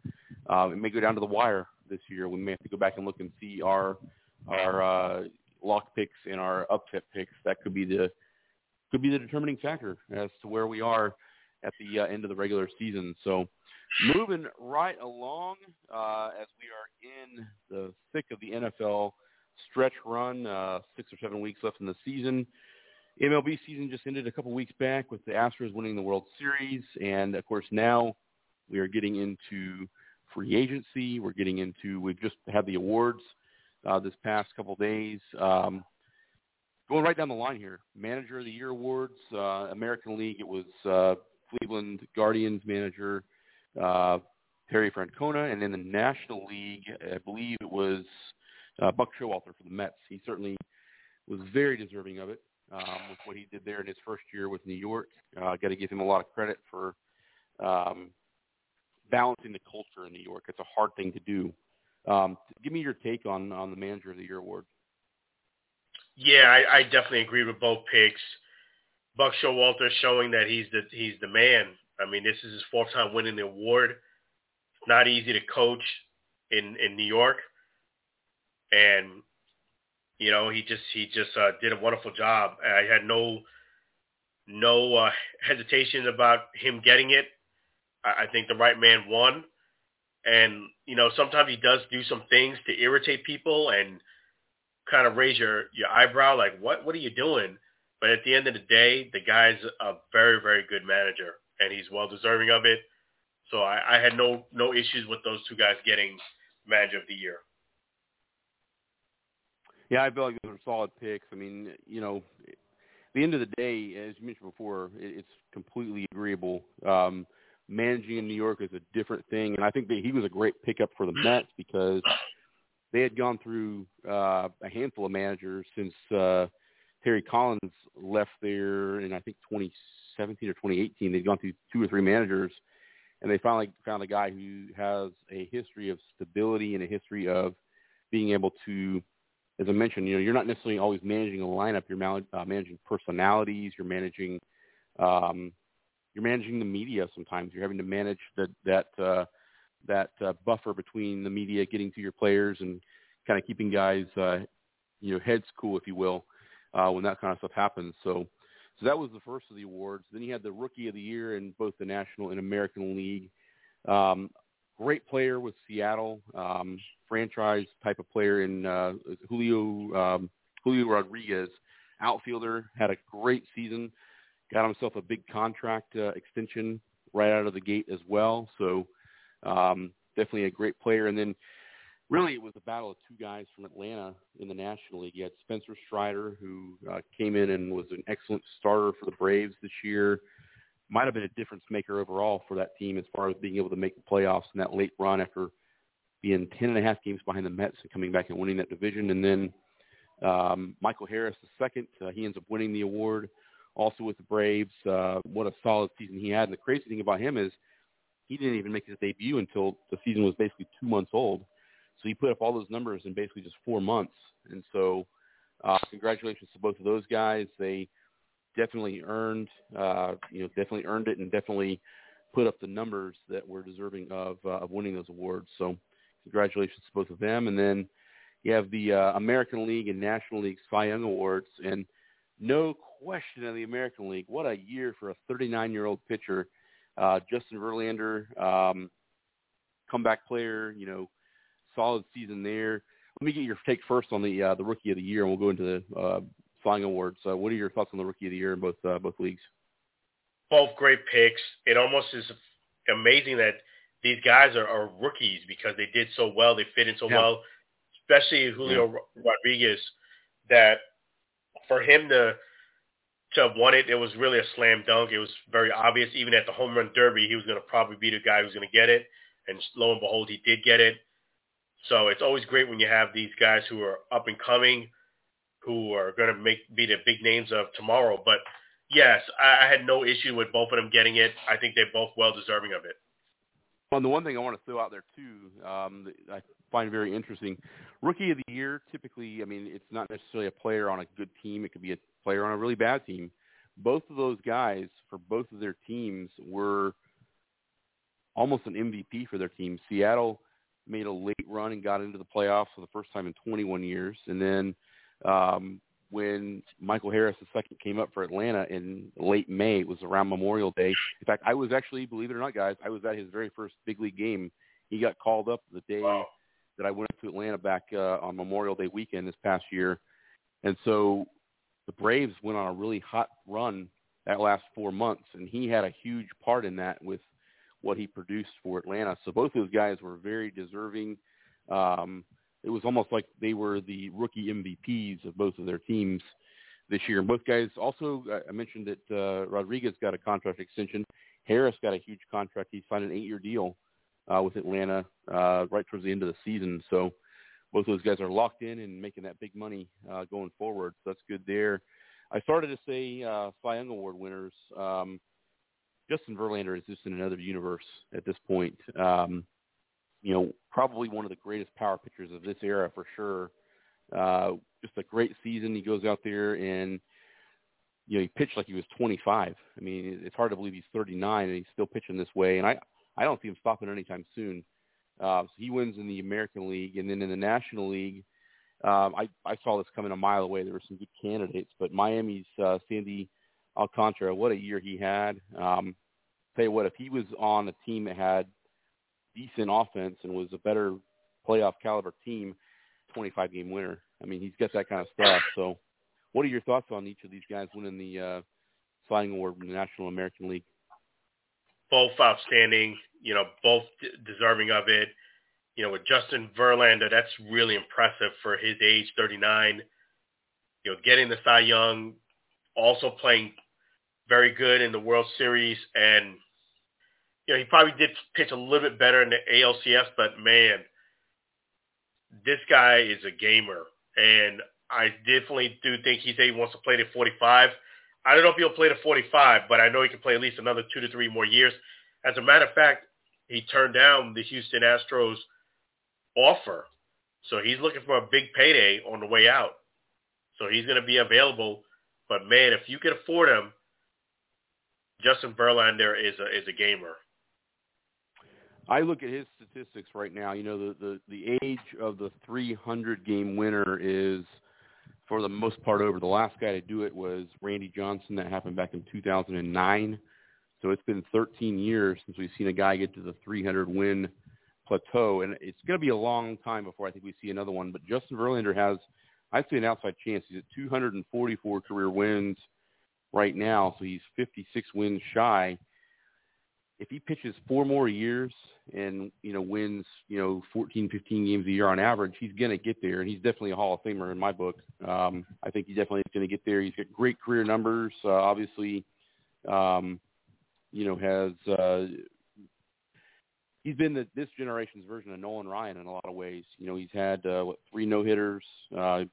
Uh, it may go down to the wire this year. We may have to go back and look and see our our uh, lock picks and our upset picks. That could be the could be the determining factor as to where we are at the uh, end of the regular season. So moving right along uh, as we are in the thick of the NFL stretch run, uh, six or seven weeks left in the season. MLB season just ended a couple weeks back with the Astros winning the World Series, and of course now we are getting into free agency. We're getting into we've just had the awards uh, this past couple days. Um, going right down the line here, Manager of the Year awards, uh, American League. It was uh, Cleveland Guardians manager uh, Terry Francona, and in the National League, I believe it was uh, Buck Showalter for the Mets. He certainly was very deserving of it um, with what he did there in his first year with New York. Uh, Got to give him a lot of credit for um, balancing the culture in New York. It's a hard thing to do. Um, give me your take on on the Manager of the Year award. Yeah, I, I definitely agree with both picks. Buck Showalter showing that he's the he's the man. I mean, this is his fourth time winning the award. It's not easy to coach in in New York, and you know he just he just uh, did a wonderful job. I had no no uh, hesitation about him getting it. I, I think the right man won, and you know sometimes he does do some things to irritate people and kind of raise your your eyebrow, like what what are you doing? But at the end of the day, the guy's a very very good manager, and he's well deserving of it. So I, I had no no issues with those two guys getting manager of the year. Yeah, I feel like those are solid picks. I mean, you know, at the end of the day, as you mentioned before, it's completely agreeable. Um, managing in New York is a different thing, and I think that he was a great pickup for the Mets because they had gone through uh, a handful of managers since uh, Terry Collins left there in I think 2017 or 2018. They'd gone through two or three managers, and they finally found a guy who has a history of stability and a history of being able to, as I mentioned, you know, you're not necessarily always managing a lineup. You're uh, managing personalities. You're managing, um, you're managing the media. Sometimes you're having to manage that that uh, that uh, buffer between the media getting to your players and kind of keeping guys, uh, you know, heads cool, if you will, uh, when that kind of stuff happens. So, so that was the first of the awards. Then you had the Rookie of the Year in both the National and American League. Um, great player with Seattle, um, franchise type of player in uh, Julio um, Julio Rodriguez, outfielder, had a great season, got himself a big contract uh, extension right out of the gate as well. So um, definitely a great player. And then really it was a battle of two guys from Atlanta in the National League. You had Spencer Strider, who uh, came in and was an excellent starter for the Braves this year. Might have been a difference maker overall for that team as far as being able to make the playoffs in that late run after being ten and a half games behind the Mets and coming back and winning that division. And then um, Michael Harris, the second, uh, he ends up winning the award also with the Braves. Uh, what a solid season he had. And the crazy thing about him is he didn't even make his debut until the season was basically two months old. So he put up all those numbers in basically just four months. And so uh, congratulations to both of those guys. They definitely earned, uh, you know, definitely earned it and definitely put up the numbers that were deserving of, uh, of winning those awards. So congratulations to both of them. And then you have the uh, American League and National League Cy Young Awards. And no question in the American League, what a year for a 39-year-old pitcher – uh, Justin Verlander, um, comeback player, you know, solid season there. Let me get your take first on the uh, the rookie of the year, and we'll go into the uh, Cy Young awards. Uh, what are your thoughts on the rookie of the year in both uh, both leagues? Both great picks. It almost is amazing that these guys are, are rookies because they did so well. They fit in so yeah. well, especially Julio yeah. Rodriguez. That for him to to have won it, it was really a slam dunk. It was very obvious. Even at the home run derby, he was going to probably be the guy who was going to get it. And lo and behold, he did get it. So it's always great when you have these guys who are up and coming, who are going to make be the big names of tomorrow. But yes, I, I had no issue with both of them getting it. I think they're both well deserving of it. Well, the one thing I want to throw out there too, um, I find very interesting, rookie of the year. Typically, I mean, it's not necessarily a player on a good team. It could be a player on a really bad team. Both of those guys for both of their teams were almost an MVP for their team. Seattle made a late run and got into the playoffs for the first time in 21 years, and then um, when Michael Harris II came up for Atlanta in late May, it was around Memorial Day. In fact, I was actually, believe it or not, guys, I was at his very first big league game. He got called up the day wow. that I went up to Atlanta back uh, on Memorial Day weekend this past year, and so the Braves went on a really hot run that last four months, and he had a huge part in that with what he produced for Atlanta. So both of those guys were very deserving. Um, it was almost like they were the rookie MVPs of both of their teams this year. And both guys also, I mentioned that uh, Rodriguez got a contract extension. Harris got a huge contract. He signed an eight-year deal uh, with Atlanta uh, right towards the end of the season. So both of those guys are locked in and making that big money uh, going forward. So that's good there. I started to say uh, Cy Young Award winners. Um, Justin Verlander is just in another universe at this point. Um, you know, probably one of the greatest power pitchers of this era for sure. Uh, just a great season. He goes out there and you know he pitched like he was 25. I mean, it's hard to believe he's 39 and he's still pitching this way. And I I don't see him stopping anytime soon. Uh, so he wins in the American League, and then in the National League, um, I I saw this coming a mile away. There were some good candidates, but Miami's uh, Sandy Alcantara, what a year he had. Um, tell you what, if he was on a team that had decent offense and was a better playoff caliber team, 25 game winner. I mean, he's got that kind of stuff. So, what are your thoughts on each of these guys winning the uh, Young Award in the National American League? Both outstanding, you know, both d- deserving of it. You know, with Justin Verlander, that's really impressive for his age, 39. You know, getting the Cy Young, also playing very good in the World Series, and you know, he probably did pitch a little bit better in the ALCS, but man, this guy is a gamer. And I definitely do think he said he wants to play to 45. I don't know if he'll play to 45, but I know he can play at least another two to three more years. As a matter of fact, he turned down the Houston Astros offer. So he's looking for a big payday on the way out. So he's going to be available. But man, if you can afford him, Justin Verlander is a is a gamer. I look at his statistics right now. You know, the the, the age of the 300 game winner is for the most part over. The last guy to do it was Randy Johnson. That happened back in 2009. So it's been 13 years since we've seen a guy get to the 300 win plateau, and it's going to be a long time before I think we see another one. But Justin Verlander has, I see an outside chance. He's at 244 career wins right now, so he's 56 wins shy. If he pitches four more years and you know wins you know 14, 15 games a year on average, he's going to get there, and he's definitely a Hall of Famer in my book. Um, I think he definitely is going to get there. He's got great career numbers. Uh, obviously, um, you know has uh, he's been the, this generation's version of Nolan Ryan in a lot of ways. You know, he's had uh, what three no hitters. Uh,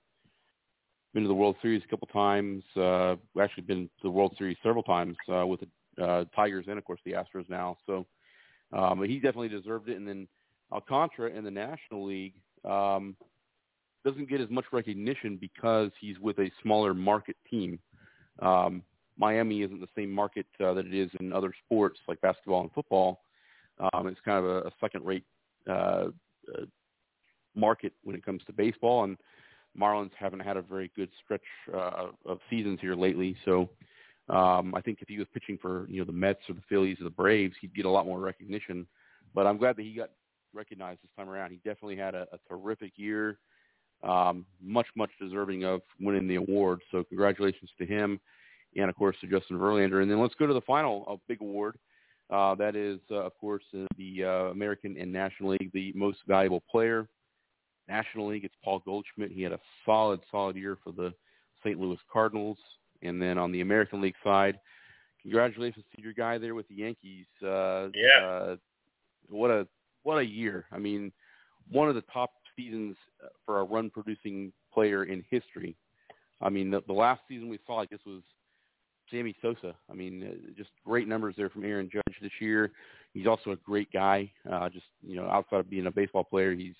been to the World Series a couple times. Uh, actually, been to the World Series several times uh, with the uh, Tigers and of course the Astros now. So um, he definitely deserved it. And then Alcantara in the National League um, doesn't get as much recognition because he's with a smaller market team. Um, Miami isn't the same market uh, that it is in other sports like basketball and football. Um, it's kind of a, a second-rate uh, uh, market when it comes to baseball, and Marlins haven't had a very good stretch uh, of seasons here lately. So um, I think if he was pitching for you know the Mets or the Phillies or the Braves, he'd get a lot more recognition. But I'm glad that he got recognized this time around. He definitely had a, a terrific year, um, much much deserving of winning the award. So congratulations to him, and of course to Justin Verlander. And then let's go to the final uh, big award. Uh, that is, uh, of course, uh, the uh, American and National League, the most valuable player. National League, it's Paul Goldschmidt. He had a solid, solid year for the St. Louis Cardinals. And then on the American League side, congratulations to your guy there with the Yankees. Uh, yeah. Uh, what a what a year! I mean, one of the top seasons for a run-producing player in history. I mean, the, the last season we saw, I guess, was Sammy Sosa. I mean, uh, just great numbers there from Aaron Judge this year. He's also a great guy. Uh, just you know, outside of being a baseball player, he's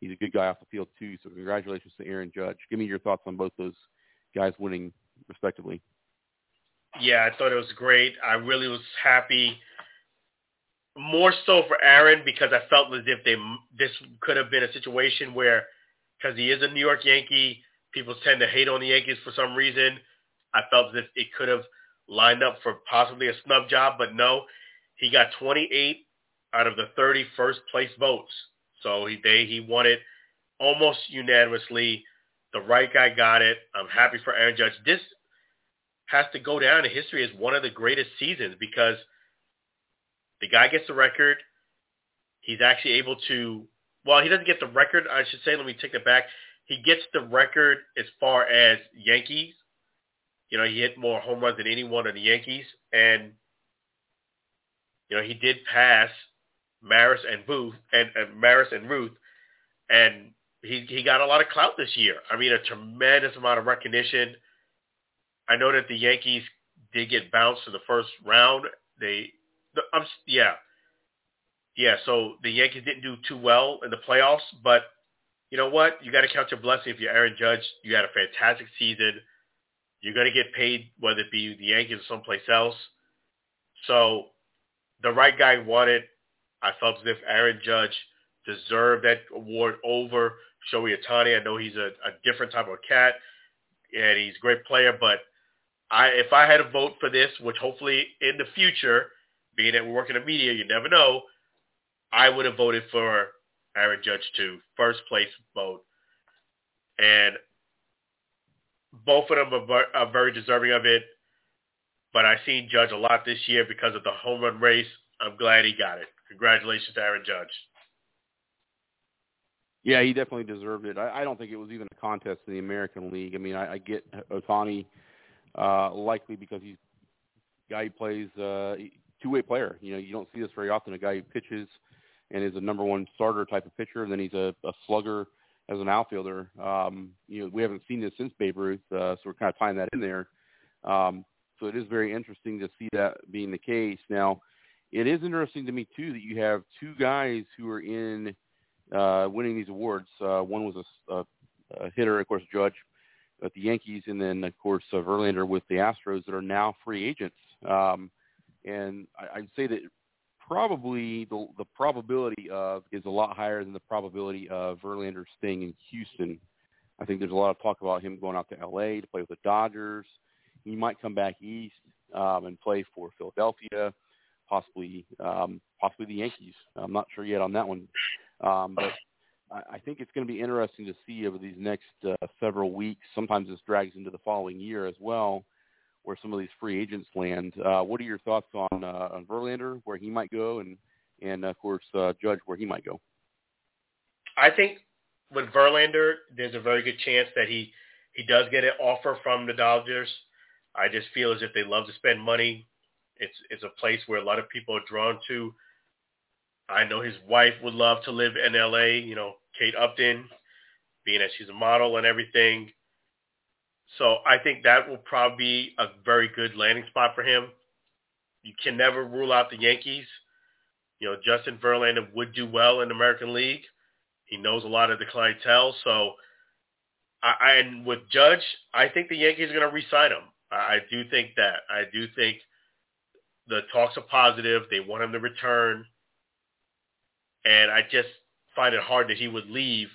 he's a good guy off the field too. So congratulations to Aaron Judge. Give me your thoughts on both those guys winning respectively. Yeah, I thought it was great. I really was happy. More so for Aaron because I felt as if they this could have been a situation where because he is a New York Yankee, people tend to hate on the Yankees for some reason I felt that it could have lined up for possibly a snub job, but no, he got 28 out of the 30 first place votes. So he they he won it almost unanimously. The right guy got it. I'm happy for Aaron Judge. This has to go down in history as one of the greatest seasons because the guy gets the record. He's actually able to well, he doesn't get the record, I should say, let me take that back. He gets the record as far as Yankees you know, he hit more home runs than anyone on the Yankees, and you know he did pass Maris and Booth and, and Maris and Ruth, and he he got a lot of clout this year. I mean, a tremendous amount of recognition. I know that the Yankees did get bounced in the first round. They, the, um, yeah, yeah. So the Yankees didn't do too well in the playoffs, but you know what? You got to count your blessing if you're Aaron Judge. You had a fantastic season. You're going to get paid, whether it be the Yankees or someplace else. So the right guy won it. I felt as if Aaron Judge deserved that award over Shohei Ohtani. I know he's a, a different type of cat, and he's a great player. But I, if I had a vote for this, which hopefully in the future, being that we work in the media, you never know, I would have voted for Aaron Judge too, first place vote. And both of them are, are very deserving of it. But I've seen Judge a lot this year because of the home run race. I'm glad he got it. Congratulations to Aaron Judge. Yeah, he definitely deserved it. I, I don't think it was even a contest in the American League. I mean, I, I get Ohtani uh, likely because he's a guy who plays uh, two-way player. You know, you don't see this very often. A guy who pitches and is a number one starter type of pitcher, and then he's a, a slugger as an outfielder. Um, you know, we haven't seen this since Babe Ruth, uh, so we're kind of tying that in there. Um, so it is very interesting to see that being the case. Now, it is interesting to me too that you have two guys who are in uh, winning these awards. Uh, one was a, a, a hitter, of course, Judge at the Yankees, and then of course uh, Verlander with the Astros that are now free agents. Um, and I, I'd say that probably the the probability of is a lot higher than the probability of Verlander staying in Houston. I think there's a lot of talk about him going out to LA to play with the Dodgers. He might come back east um, and play for Philadelphia, possibly um, possibly the Yankees. I'm not sure yet on that one, um, but I, think it's going to be interesting to see over these next uh, several weeks. Sometimes this drags into the following year as well where some of these free agents land. Uh, what are your thoughts on uh, on Verlander, where he might go, and and of course uh, Judge, where he might go? I think with Verlander, there's a very good chance that he he does get an offer from the Dodgers. I just feel as if they love to spend money. It's it's a place where a lot of people are drawn to. I know his wife would love to live in L.A. You know, Kate Upton, being that she's a model and everything. So I think that will probably be a very good landing spot for him. You can never rule out the Yankees. You know, Justin Verlander would do well in the American League. He knows a lot of the clientele. So, I, and with Judge, I think the Yankees are going to re-sign him. I, I do think that. I do think the talks are positive. They want him to return. And I just find it hard that he would leave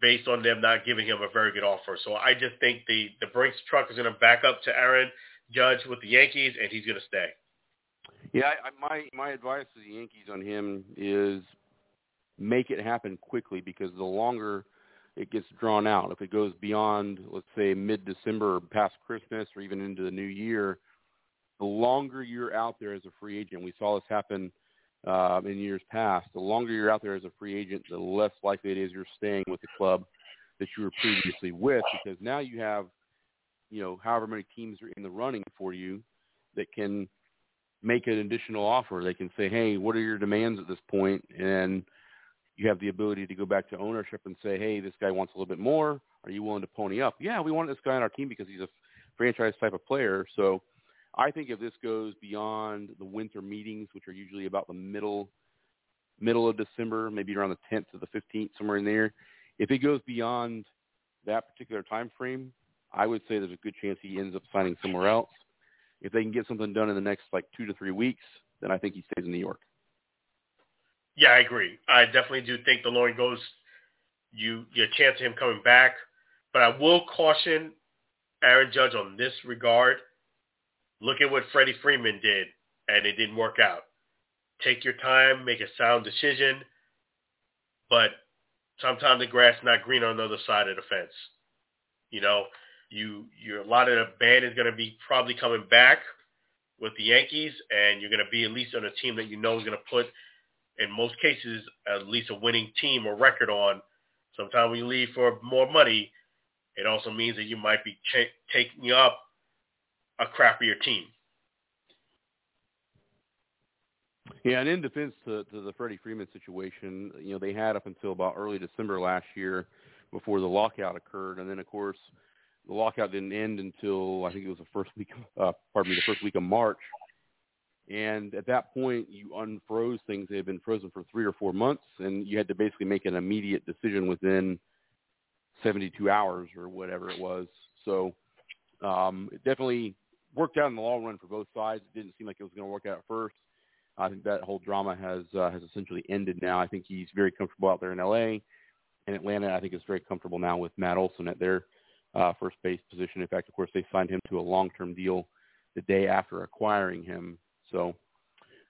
based on them not giving him a very good offer. So I just think the the Brinks truck is going to back up to Aaron Judge with the Yankees, and he's going to stay. Yeah, I, my my advice to the Yankees on him is make it happen quickly because the longer it gets drawn out, if it goes beyond, let's say, mid-December or past Christmas or even into the new year, the longer you're out there as a free agent, we saw this happen um, in years past, the longer you're out there as a free agent, the less likely it is you're staying with the club that you were previously with because now you have, you know, however many teams are in the running for you that can make an additional offer. They can say, hey, what are your demands at this point? And you have the ability to go back to ownership and say, hey, this guy wants a little bit more. Are you willing to pony up? Yeah, we want this guy on our team because he's a franchise type of player. So I think if this goes beyond the winter meetings, which are usually about the middle middle of December, maybe around the 10th to the 15th, somewhere in there, if it goes beyond that particular time frame, I would say there's a good chance he ends up signing somewhere else. If they can get something done in the next like two to three weeks, then I think he stays in New York. Yeah, I agree. I definitely do think the longer goes, you your chance of him coming back. But I will caution Aaron Judge on this regard. Look at what Freddie Freeman did, and it didn't work out. Take your time, make a sound decision, but sometimes the grass is not green on the other side of the fence. You know, you you a lot of the band is going to be probably coming back with the Yankees, and you're going to be at least on a team that you know is going to put, in most cases, at least a winning team or record on. Sometimes when you leave for more money, it also means that you might be ch- taking up a crappier team. Yeah, and in defense to, to the Freddie Freeman situation, you know, they had up until about early December last year before the lockout occurred, and then of course the lockout didn't end until I think it was the first week, uh, pardon me, the first week of March. And at that point, you unfroze things. They had been frozen for three or four months, and you had to basically make an immediate decision within 72 hours or whatever it was. So um, it definitely worked out in the long run for both sides. It didn't seem like it was going to work out at first. I think that whole drama has uh, has essentially ended now. I think he's very comfortable out there in L.A. and Atlanta. I think is very comfortable now with Matt Olson at their uh, first base position. In fact, of course, they signed him to a long-term deal the day after acquiring him. So,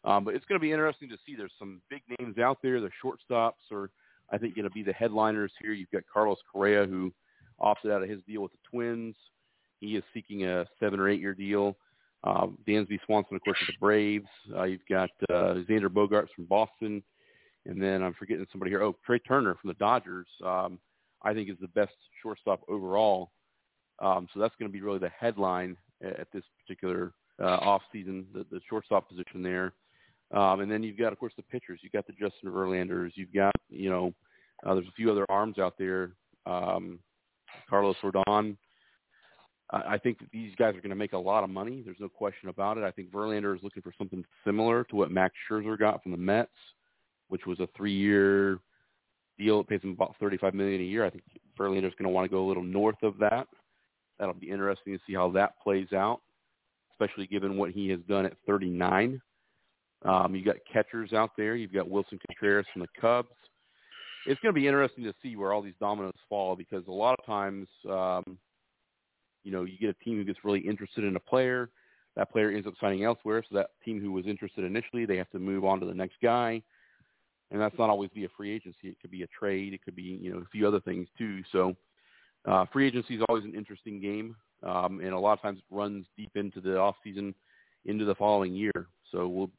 um, but it's going to be interesting to see. There's some big names out there. The shortstops are, I think, going to be the headliners here. You've got Carlos Correa, who opted out of his deal with the Twins. He is seeking a seven or eight year deal. Um, Dansby Swanson, of course, with the Braves. Uh, you've got uh, Xander Bogaerts from Boston, and then I'm forgetting somebody here. Oh, Trea Turner from the Dodgers. Um, I think is the best shortstop overall. Um, so that's going to be really the headline at, this particular uh, off season, the, the shortstop position there. Um, and then you've got, of course, the pitchers. You've got the Justin Verlanders. You've got, you know, Uh, there's a few other arms out there. Um, Carlos Rodon. I, think that these guys are going to make a lot of money. There's no question about it. I think Verlander is looking for something similar to what Max Scherzer got from the Mets, which was a three-year deal. It pays him about 35 million a year. I think Verlander's going to want to go a little north of that. That'll be interesting to see how that plays out, especially given what he has done at 39. Um, you've got catchers out there. You've got Willson Contreras from the Cubs. It's going to be interesting to see where all these dominoes fall because a lot of times, um, you know, you get a team who gets really interested in a player. That player ends up signing elsewhere, so that team who was interested initially, they have to move on to the next guy. And that's not always via free agency. It could be a trade. It could be, you know, a few other things too. So uh, free agency is always an interesting game, um, and a lot of times it runs deep into the off season, into the following year. So we'll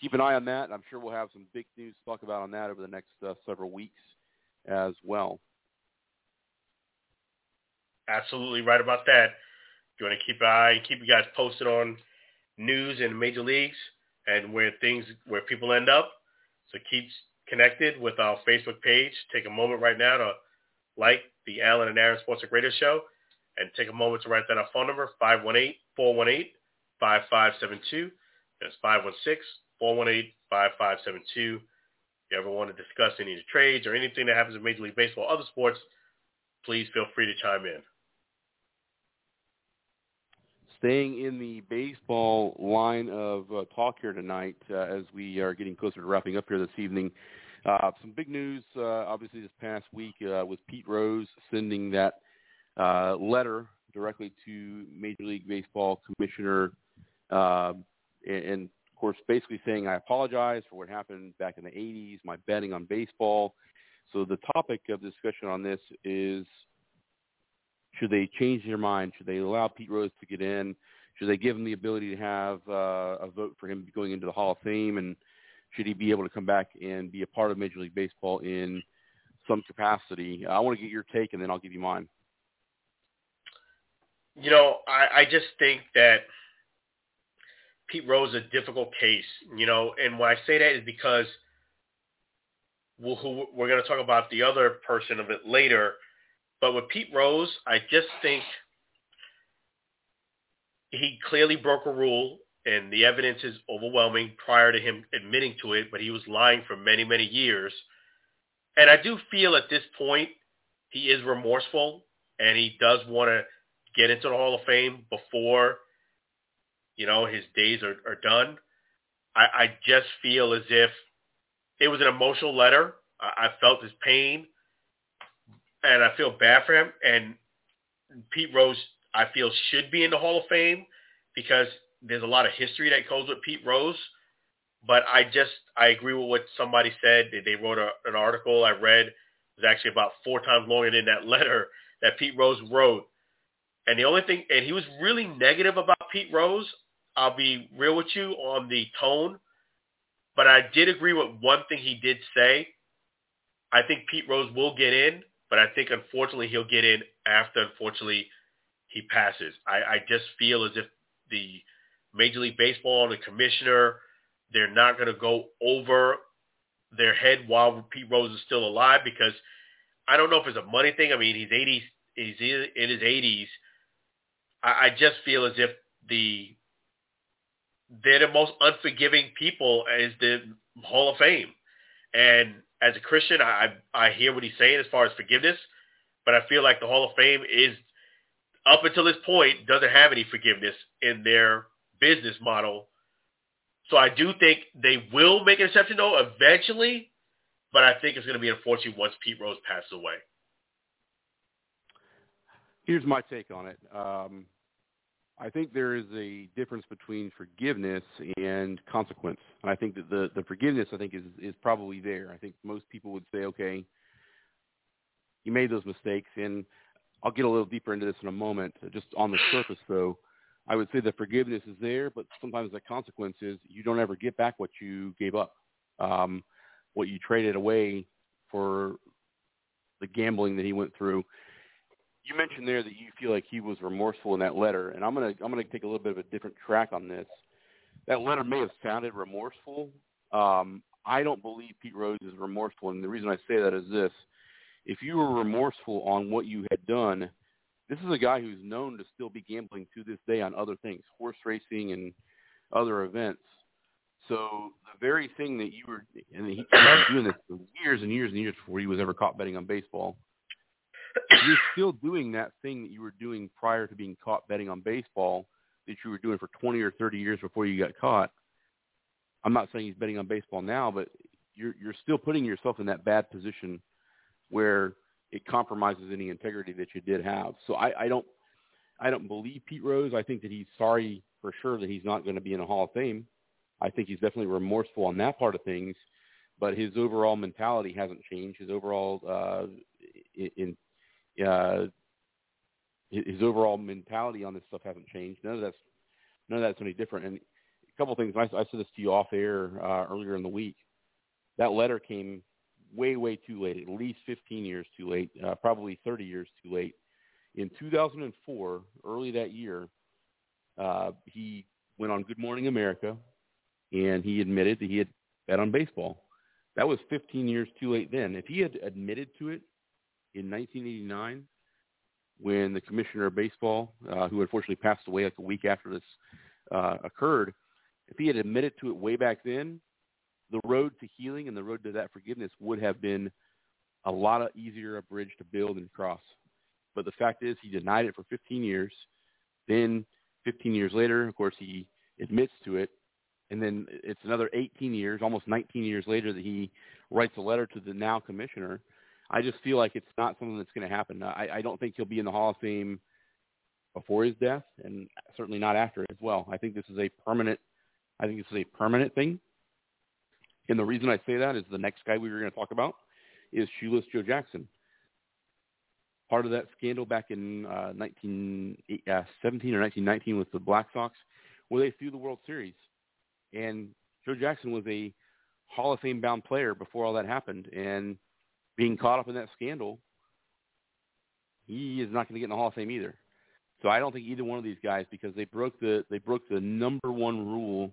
keep an eye on that. I'm sure we'll have some big news to talk about on that over the next uh, several weeks as well. Absolutely right about that. You want to keep an eye, keep you guys posted on news in the major leagues and where things, where people end up. So keep connected with our Facebook page. Take a moment right now to like the Alan and Aaron Sports Radio Show and take a moment to write down our phone number, 518-418-5572. That's 516-418-5572. If you ever want to discuss any of the trades or anything that happens in Major League Baseball or other sports, please feel free to chime in. Staying in the baseball line of uh, talk here tonight, uh, as we are getting closer to wrapping up here this evening, uh, some big news, uh, obviously, this past week uh, with Pete Rose sending that uh, letter directly to Major League Baseball Commissioner, uh, and, and of course, basically saying, "I apologize for what happened back in the '80s. My betting on baseball." So the topic of discussion on this is should they change their mind? Should they allow Pete Rose to get in? Should they give him the ability to have uh, a vote for him going into the Hall of Fame? And should he be able to come back and be a part of Major League Baseball in some capacity? I want to get your take, and then I'll give you mine. You know, I, I just think that Pete Rose is a difficult case. You know, and why I say that is because we'll, who, we're going to talk about the other person of it later – but with Pete Rose, I just think he clearly broke a rule, and the evidence is overwhelming prior to him admitting to it, but he was lying for many, many years. And I do feel at this point he is remorseful, and he does want to get into the Hall of Fame before, you know, his days are, are done. I, I just feel as if it was an emotional letter. I, I felt his pain and I feel bad for him. And Pete Rose, I feel, should be in the Hall of Fame because there's a lot of history that goes with Pete Rose. But I just, I agree with what somebody said. They wrote a, an article I read. It was actually about four times longer than that letter that Pete Rose wrote. And the only thing, and he was really negative about Pete Rose. I'll be real with you on the tone. But I did agree with one thing he did say. I think Pete Rose will get in, but I think unfortunately he'll get in after unfortunately he passes. I, I just feel as if the Major League Baseball the commissioner, they're not going to go over their head while Pete Rose is still alive because I don't know if it's a money thing. I mean, he's 80s, he's in his 80s. I, I just feel as if the they're the most unforgiving people as the Hall of Fame. And as a Christian, I I hear what he's saying as far as forgiveness, but I feel like the Hall of Fame is up until this point doesn't have any forgiveness in their business model. So I do think they will make an exception though eventually, but I think it's going to be unfortunate once Pete Rose passes away. Here's my take on it. Um, I think there is a difference between forgiveness and consequence. And I think that the, the forgiveness, I think, is, is probably there. I think most people would say, okay, you made those mistakes. And I'll get a little deeper into this in a moment. Just on the surface, though, I would say the forgiveness is there, but sometimes the consequence is you don't ever get back what you gave up, um, what you traded away for the gambling that he went through you mentioned there that you feel like he was remorseful in that letter, and I'm gonna I'm gonna take a little bit of a different track on this. That letter may have sounded remorseful. Um, I don't believe Pete Rose is remorseful, and the reason I say that is this: if you were remorseful on what you had done, this is a guy who's known to still be gambling to this day on other things, horse racing and other events. So the very thing that you were, and he, he was doing this for years and years and years before he was ever caught betting on baseball. You're still doing that thing that you were doing prior to being caught betting on baseball that you were doing for 20 or 30 years before you got caught. I'm not saying he's betting on baseball now, but you're you're still putting yourself in that bad position where it compromises any integrity that you did have. So I, I don't I don't believe Pete Rose. I think that he's sorry for sure that he's not going to be in a Hall of Fame. I think he's definitely remorseful on that part of things, but his overall mentality hasn't changed. His overall uh, in uh, his overall mentality on this stuff hasn't changed. None of that's none of that's any different. And a couple of things. I, I said this to you off air uh, earlier in the week. That letter came way, way too late. At least 15 years too late. Uh, probably 30 years too late. In 2004, early that year, uh, he went on Good Morning America, and he admitted that he had bet on baseball. That was 15 years too late then. If he had admitted to it in 1989, when the commissioner of baseball, uh, who unfortunately passed away like a week after this uh, occurred, if he had admitted to it way back then, the road to healing and the road to that forgiveness would have been a lot of easier a bridge to build and cross. But the fact is, he denied it for 15 years. Then 15 years later, of course, he admits to it. And then it's another 18 years, almost 19 years later, that he writes a letter to the now commissioner. I just feel like it's not something that's going to happen. I, I don't think he'll be in the Hall of Fame before his death, and certainly not after as well. I think this is a permanent. I think this is a permanent thing. And the reason I say that is the next guy we were going to talk about is Shoeless Joe Jackson. Part of that scandal back in uh, 1917 uh, or 1919 with the Black Sox, where they threw the World Series, and Joe Jackson was a Hall of Fame bound player before all that happened, and being caught up in that scandal, he is not going to get in the Hall of Fame either. So I don't think either one of these guys, because they broke the they broke the number one rule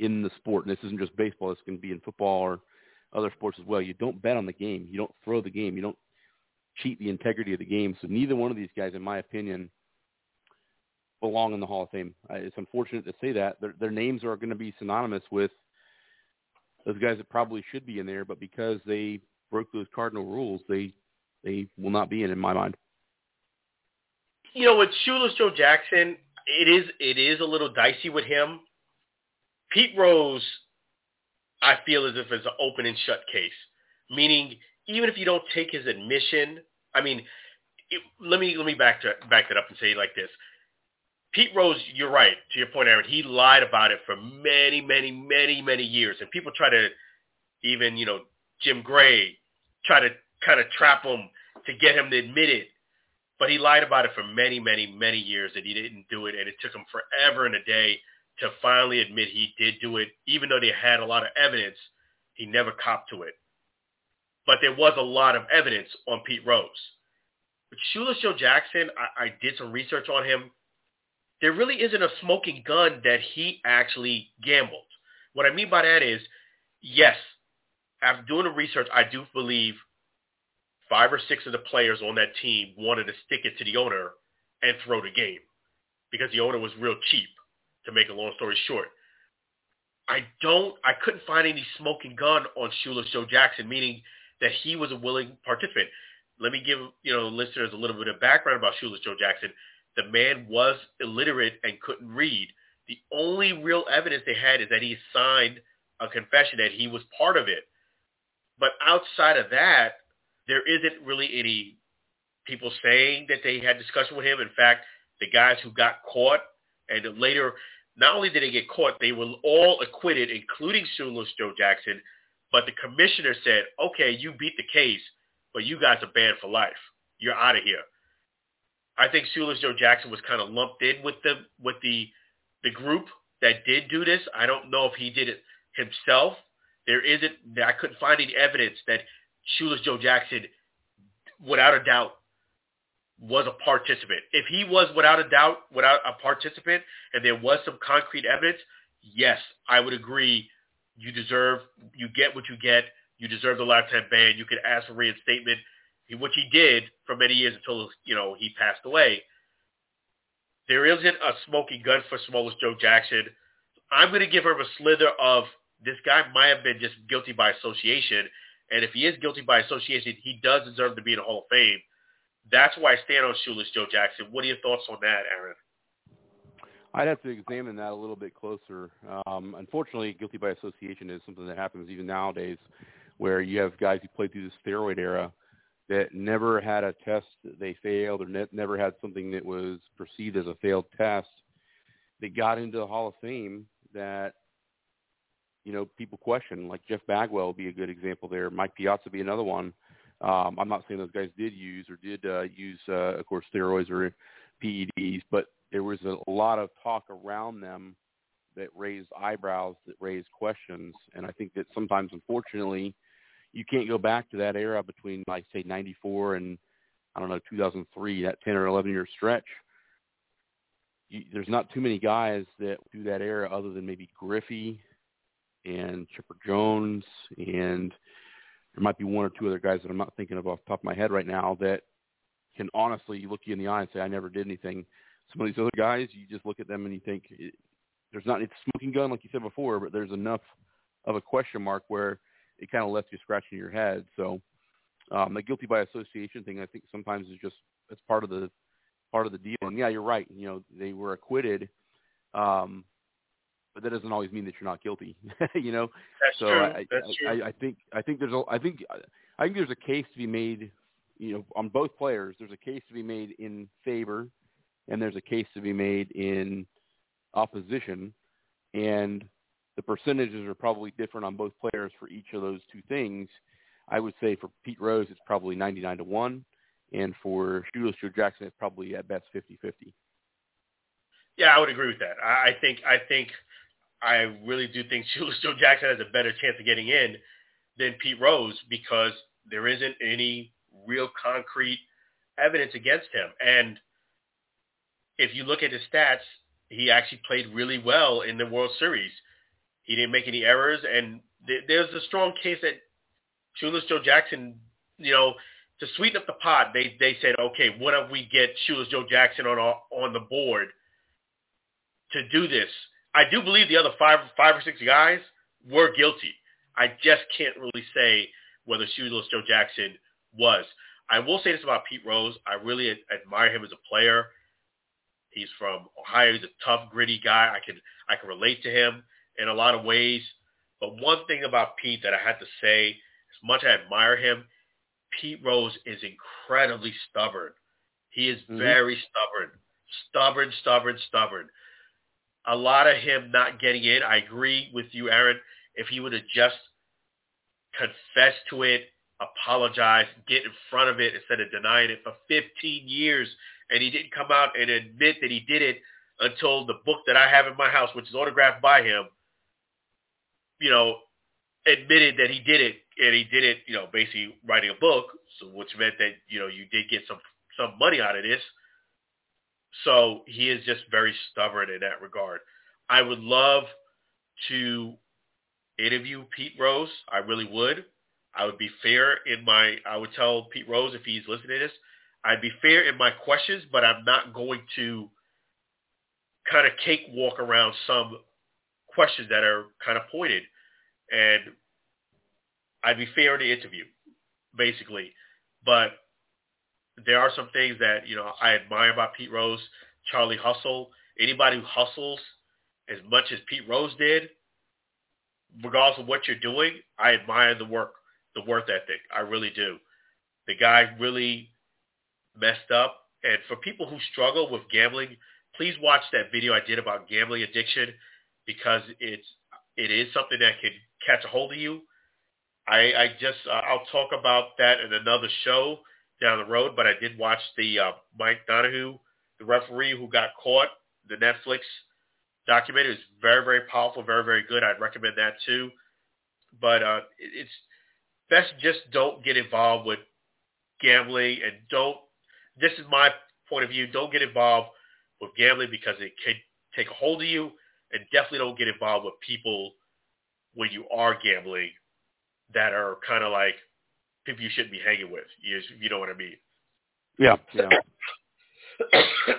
in the sport, and this isn't just baseball. This can be in football or other sports as well. You don't bet on the game. You don't throw the game. You don't cheat the integrity of the game. So neither one of these guys, in my opinion, belong in the Hall of Fame. It's unfortunate to say that their, their names are going to be synonymous with those guys that probably should be in there, but because they broke those cardinal rules, they they will not be in, in my mind. You know, with Shoeless Joe Jackson, it is it is a little dicey with him Pete Rose, I feel as if it's an open and shut case, meaning even if you don't take his admission, I mean, it, let me let me back to, back that up and say it like this. Pete Rose, you're right. To your point, Aaron, he lied about it for many, many, many, many years, and people try to even, you know, Jim Gray try to kind of trap him to get him to admit it. But he lied about it for many, many, many years, and he didn't do it, and it took him forever and a day to finally admit he did do it, even though they had a lot of evidence, he never copped to it. But there was a lot of evidence on Pete Rose. But Shoeless Joe Jackson, I, I did some research on him. There really isn't a smoking gun that he actually gambled. What I mean by that is, yes, after doing the research, I do believe five or six of the players on that team wanted to stick it to the owner and throw the game because the owner was real cheap to make a long story short. I don't, I couldn't find any smoking gun on Shoeless Joe Jackson, meaning that he was a willing participant. Let me give, you know, listeners a little bit of background about Shoeless Joe Jackson. The man was illiterate and couldn't read. The only real evidence they had is that he signed a confession that he was part of it. But outside of that, there isn't really any people saying that they had discussion with him. In fact, the guys who got caught and later not only did they get caught, they were all acquitted, including Shoeless Joe Jackson. But the commissioner said, okay, you beat the case, but you guys are banned for life. You're out of here. I think Shoeless Joe Jackson was kind of lumped in with the with the the group that did do this. I don't know if he did it himself. There isn't. I couldn't find any evidence that Shoeless Joe Jackson, without a doubt, was a participant. If he was without a doubt, without a participant, and there was some concrete evidence, yes, I would agree you deserve, you get what you get. You deserve the lifetime ban. You can ask for reinstatement, which he did for many years until you know he passed away. There isn't a smoking gun for Samoa Joe Jackson. I'm going to give him a slither of this guy might have been just guilty by association, and if he is guilty by association, he does deserve to be in the Hall of Fame. That's why I stand on Shoeless Joe Jackson. What are your thoughts on that, Aaron? I'd have to examine that a little bit closer. Um, unfortunately, guilty by association is something that happens even nowadays, where you have guys who played through the steroid era that never had a test that they failed or ne- never had something that was perceived as a failed test that got into the Hall of Fame that you know people question. Like Jeff Bagwell would be a good example there. Mike Piazza would be another one. Um, I'm not saying those guys did use or did uh, use, uh, of course, steroids or PEDs, but there was a lot of talk around them that raised eyebrows, that raised questions, and I think that sometimes, unfortunately, you can't go back to that era between, like, say, '94 and I don't know 2003, that 10 or 11 year stretch. You, there's not too many guys that do that era other than maybe Griffey and Chipper Jones, and there might be one or two other guys that I'm not thinking of off the top of my head right now that can honestly look you in the eye and say, I never did anything. Some of these other guys, you just look at them and you think there's not, it's smoking gun like you said before, but there's enough of a question mark where it kind of left you scratching your head. So um, the guilty by association thing, I think sometimes is just, it's part of the, part of the deal. And yeah, you're right. You know, they were acquitted. Um, but that doesn't always mean that you're not guilty. you know. That's so true. I, That's true. I, I think I think there's a I think I think there's a case to be made. You know, on both players, there's a case to be made in favor, and there's a case to be made in opposition, and the percentages are probably different on both players for each of those two things. I would say for Pete Rose, it's probably 99 to one, and for Shoeless Joe Jackson, it's probably at best 50-50. Yeah, I would agree with that. I, I think I think I really do think Shoeless Joe Jackson has a better chance of getting in than Pete Rose because there isn't any real concrete evidence against him. And if you look at his stats, he actually played really well in the World Series. He didn't make any errors, and th- there's a strong case that Shoeless Joe Jackson, you know, to sweeten up the pot, they they said, okay, what if we get Shoeless Joe Jackson on on the board to do this? I do believe the other five five or six guys were guilty. I just can't really say whether Shoeless Joe Jackson was. I will say this about Pete Rose. I really admire him as a player. He's from Ohio. He's a tough, gritty guy. I can I can relate to him in a lot of ways. But one thing about Pete that I had to say, as much as I admire him, Pete Rose is incredibly stubborn. He is Mhm. very stubborn. Stubborn, stubborn, stubborn. A lot of him not getting in, I agree with you, Aaron. If he would have just confessed to it, apologize, get in front of it instead of denying it for 15 years, and he didn't come out and admit that he did it until the book that I have in my house, which is autographed by him, you know, admitted that he did it, and he did it, you know, basically writing a book, so which meant that you know you did get some some money out of this. So he is just very stubborn in that regard. I would love to interview Pete Rose. I really would. I would be fair in my. I would tell Pete Rose if he's listening to this, I'd be fair in my questions, but I'm not going to kind of cakewalk around some questions that are kind of pointed, and I'd be fair in the interview, basically. But there are some things that you know I admire about Pete Rose, Charlie Hustle. Anybody who hustles as much as Pete Rose did, regardless of what you're doing, I admire the work, the work ethic. I really do. The guy really messed up. And for people who struggle with gambling, please watch that video I did about gambling addiction because it's it is something that can catch a hold of you. I, I just uh, I'll talk about that in another show down the road. But I did watch the uh, Mike Donaghy, the referee who got caught, the Netflix documentary. It's very very powerful, very very good. I'd recommend that too. But uh, it, it's best just don't get involved with gambling and don't. This is my point of view. Don't get involved with gambling because it could take a hold of you, and definitely don't get involved with people when you are gambling that are kind of like people you shouldn't be hanging with. You, you know what I mean? Yeah, yeah.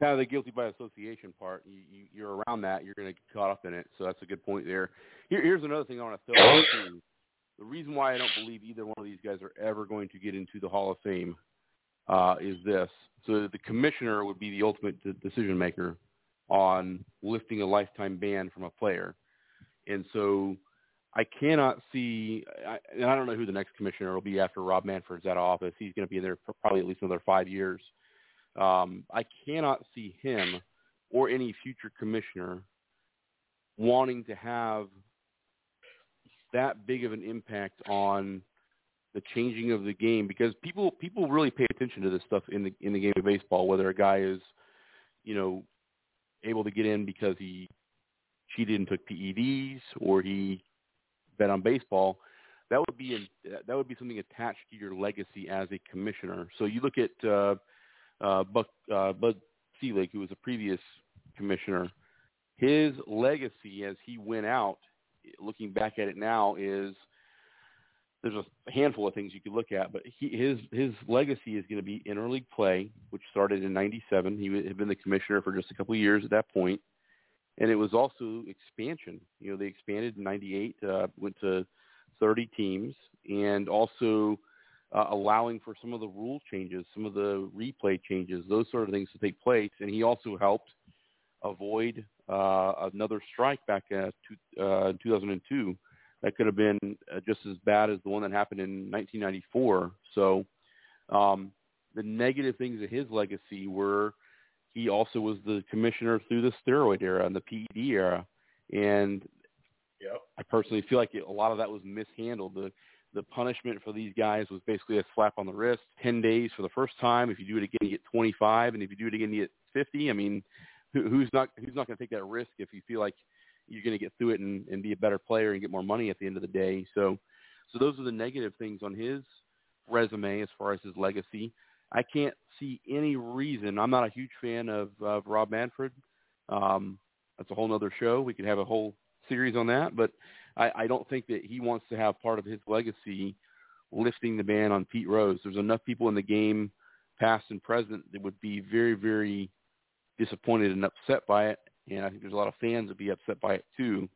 kind of the guilty by association part. You, you, you're around that. You're going to get caught up in it. So that's a good point there. Here, here's another thing I want to throw out too. The reason why I don't believe either one of these guys are ever going to get into the Hall of Fame uh, is this. So the commissioner would be the ultimate decision maker on lifting a lifetime ban from a player. And so I cannot see, I, and I don't know who the next commissioner will be after Rob Manfred's out of office. He's going to be there for probably at least another five years. Um, I cannot see him or any future commissioner wanting to have that big of an impact on the changing of the game because people people really pay attention to this stuff in the in the game of baseball whether a guy is you know able to get in because he cheated and took PEDs or he bet on baseball that would be a, that would be something attached to your legacy as a commissioner so you look at uh uh Buck uh Bud Selig who was a previous commissioner his legacy as he went out looking back at it now is there's a handful of things you could look at, but he, his his legacy is going to be interleague play, which started in '97. He had been the commissioner for just a couple of years at that point, and it was also expansion. You know, they expanded in '98, uh, went to 30 teams, and also uh, allowing for some of the rule changes, some of the replay changes, those sort of things to take place. And he also helped avoid uh, another strike back in to, uh, 2002 that could have been uh, just as bad as the one that happened in 1994. So um, the negative things of his legacy were he also was the commissioner through the steroid era and the PED era, and yep. I personally feel like it, a lot of that was mishandled. The the punishment for these guys was basically a slap on the wrist, 10 days for the first time. If you do it again, you get 25, and if you do it again, you get 50. I mean, who, who's not who's not going to take that risk if you feel like you're going to get through it and, and be a better player and get more money at the end of the day. So, so those are the negative things on his resume as far as his legacy. I can't see any reason. I'm not a huge fan of, of Rob Manfred. Um, that's a whole other show. We could have a whole series on that, but I, I don't think that he wants to have part of his legacy lifting the ban on Pete Rose. There's enough people in the game, past and present, that would be very, very disappointed and upset by it and I think there's a lot of fans that would be upset by it too.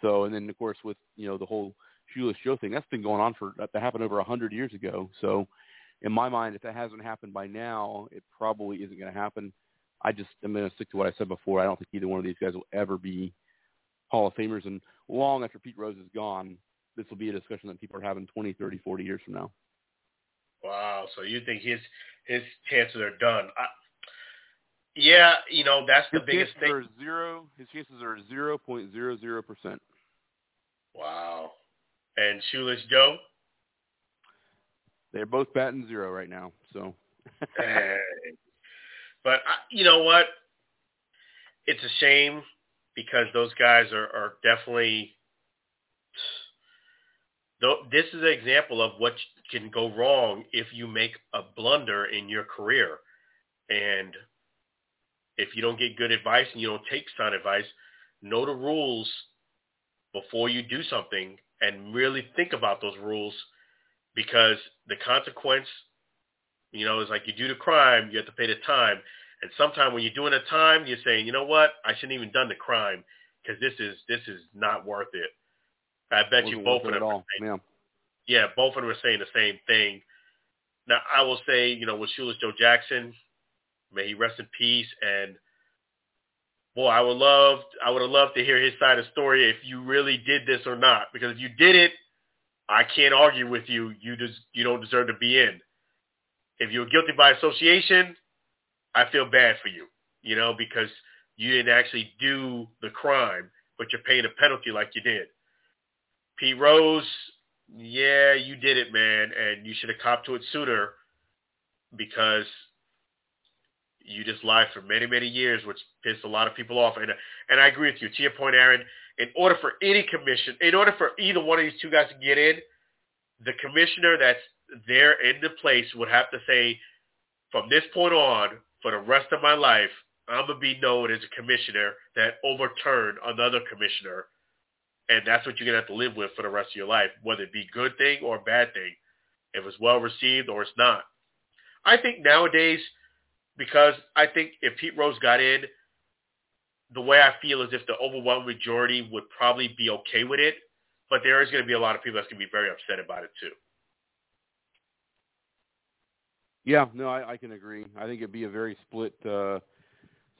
So, and then of course with you know the whole shoeless Joe thing, that's been going on for that happened over a hundred years ago. So, in my mind, if that hasn't happened by now, it probably isn't going to happen. I just am going to stick to what I said before. I don't think either one of these guys will ever be Hall of Famers, and long after Pete Rose is gone, this will be a discussion that people are having 20, 30, 40 years from now. Wow. So you think his his chances are done? I, yeah, you know that's the his biggest chances thing. Are zero. His chances are zero point zero zero percent. Wow. And Shoeless Joe? They're both batting zero right now. So. but you know what? It's a shame because those guys are, are definitely. This is an example of what can go wrong if you make a blunder in your career, and if you don't get good advice and you don't take sound advice, know the rules before you do something and really think about those rules because the consequence, you know, is like you do the crime, you have to pay the time. And sometimes when you're doing a time, you're saying, you know what, I shouldn't even done the crime because this is this is not worth it. I bet you both of them. Are saying, yeah. yeah, both of them are saying the same thing. Now I will say, you know, with Shoeless Joe Jackson, May he rest in peace. And boy, I would love, I would have loved to hear his side of the story if you really did this or not. Because if you did it, I can't argue with you. You just, you don't deserve to be in. If you're guilty by association, I feel bad for you. You know, because you didn't actually do the crime, but you're paying a penalty like you did. Pete Rose, yeah, you did it, man, and you should have copped to it sooner because you just lied for many, many years, which pissed a lot of people off. And and I agree with you. To your point, Aaron, in order for any commission, in order for either one of these two guys to get in, the commissioner that's there in the place would have to say, from this point on, for the rest of my life, I'm gonna be known as a commissioner that overturned another commissioner and that's what you're gonna have to live with for the rest of your life, whether it be good thing or bad thing, if it's well received or it's not. I think nowadays, because I think if Pete Rose got in, the way I feel is if the overwhelming majority would probably be okay with it, but there is going to be a lot of people that's going to be very upset about it too. Yeah, no, I, I can agree. I think it'd be a very split uh,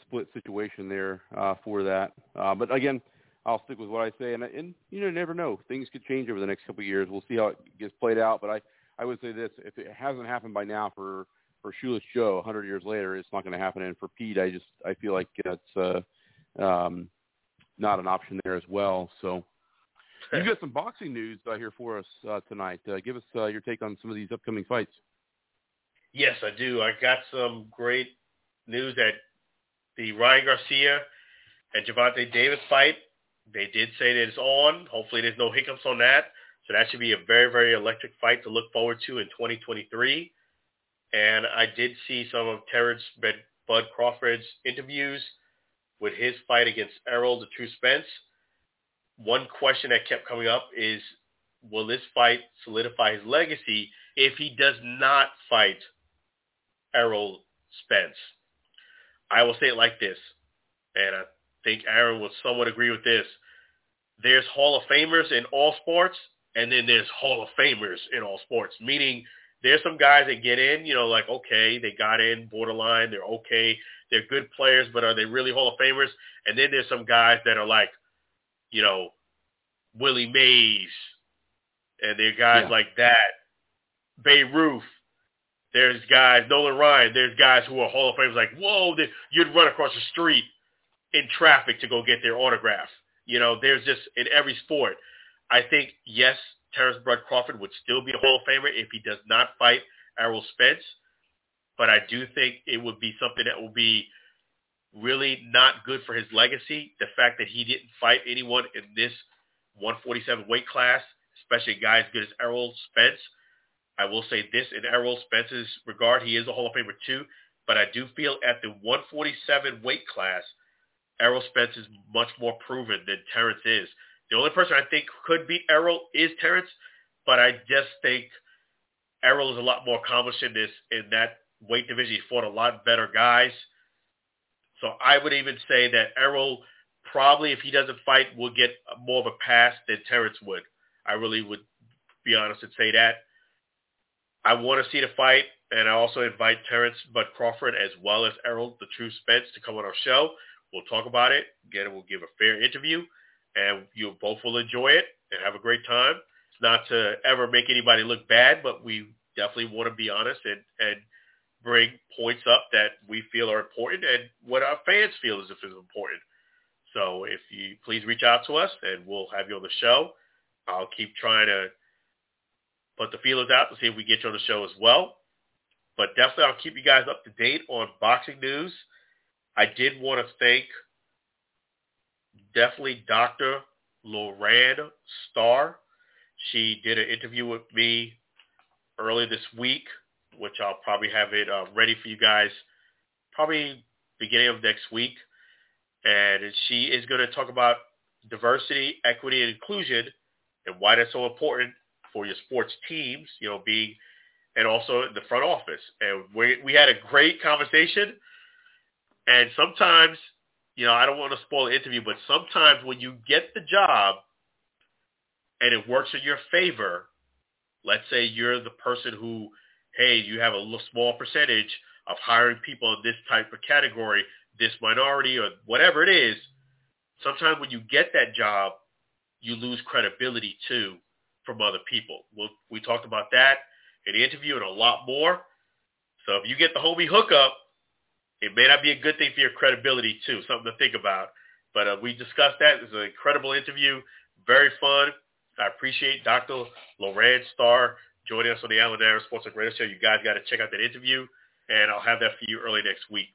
split situation there uh, for that. Uh, but again, I'll stick with what I say, and and you know, never know. Things could change over the next couple of years. We'll see how it gets played out. But I I would say this: if it hasn't happened by now for for Shoeless Joe, 100 years later, it's not going to happen. And for Pete, I just I feel like that's uh, um, not an option there as well. So you've got some boxing news uh, here for us uh, tonight. Uh, give us uh, your take on some of these upcoming fights. Yes, I do. I got some great news that the Ryan Garcia and Gervonta Davis fight, they did say that it's on. Hopefully there's no hiccups on that. So that should be a very, very electric fight to look forward to in 2023. And I did see some of Terence Bud Crawford's interviews with his fight against Errol the Truth Spence. One question that kept coming up is, will this fight solidify his legacy if he does not fight Errol Spence? I will say it like this, and I think Aaron will somewhat agree with this. There's Hall of Famers in all sports, and then there's Hall of Famers in all sports, meaning there's some guys that get in, you know, like, okay, they got in borderline, they're okay, they're good players, but are they really Hall of Famers? And then there's some guys that are like, you know, Willie Mays, and they're guys yeah. like that, Babe Ruth, there's guys, Nolan Ryan, there's guys who are Hall of Famers like, whoa, you'd run across the street in traffic to go get their autograph. You know, there's just in every sport. I think, yes, Terence Bud Crawford would still be a Hall of Famer if he does not fight Errol Spence. But I do think it would be something that will be really not good for his legacy. The fact that he didn't fight anyone in this 147 weight class, especially a guy as good as Errol Spence, I will say this in Errol Spence's regard, he is a Hall of Famer too, but I do feel at the 147 weight class, Errol Spence is much more proven than Terence is. The only person I think could beat Errol is Terence, but I just think Errol is a lot more accomplished in this in that weight division. He fought a lot better guys. So I would even say that Errol probably, if he doesn't fight, will get more of a pass than Terence would. I really would be honest and say that. I want to see the fight, and I also invite Terence Bud Crawford as well as Errol the Truth Spence to come on our show. We'll talk about it. Again, we'll give a fair interview, and you both will enjoy it and have a great time. It's not to ever make anybody look bad, but we definitely want to be honest and, and bring points up that we feel are important and what our fans feel if is important. So if you please reach out to us and we'll have you on the show. I'll keep trying to put the feelers out to see if we get you on the show as well. But definitely I'll keep you guys up to date on boxing news. I did want to thank definitely Dr. Loran Starr. She did an interview with me earlier this week, which I'll probably have it uh, ready for you guys probably beginning of next week. And she is going to talk about diversity, equity, and inclusion and why that's so important for your sports teams, you know, being and also the front office. And we we had a great conversation. And sometimes, you know, I don't want to spoil the interview, but sometimes when you get the job and it works in your favor, let's say you're the person who, hey, you have a small percentage of hiring people in this type of category, this minority or whatever it is, sometimes when you get that job, you lose credibility too from other people. We'll, we talked about that in the interview and a lot more. So if you get the homie hookup, it may not be a good thing for your credibility too. Something to think about. But uh, we discussed that. It was an incredible interview, very fun. I appreciate Dr. Loran Starr joining us on the Alan Aaron Sports and Radio Show. You guys got to check out that interview, and I'll have that for you early next week.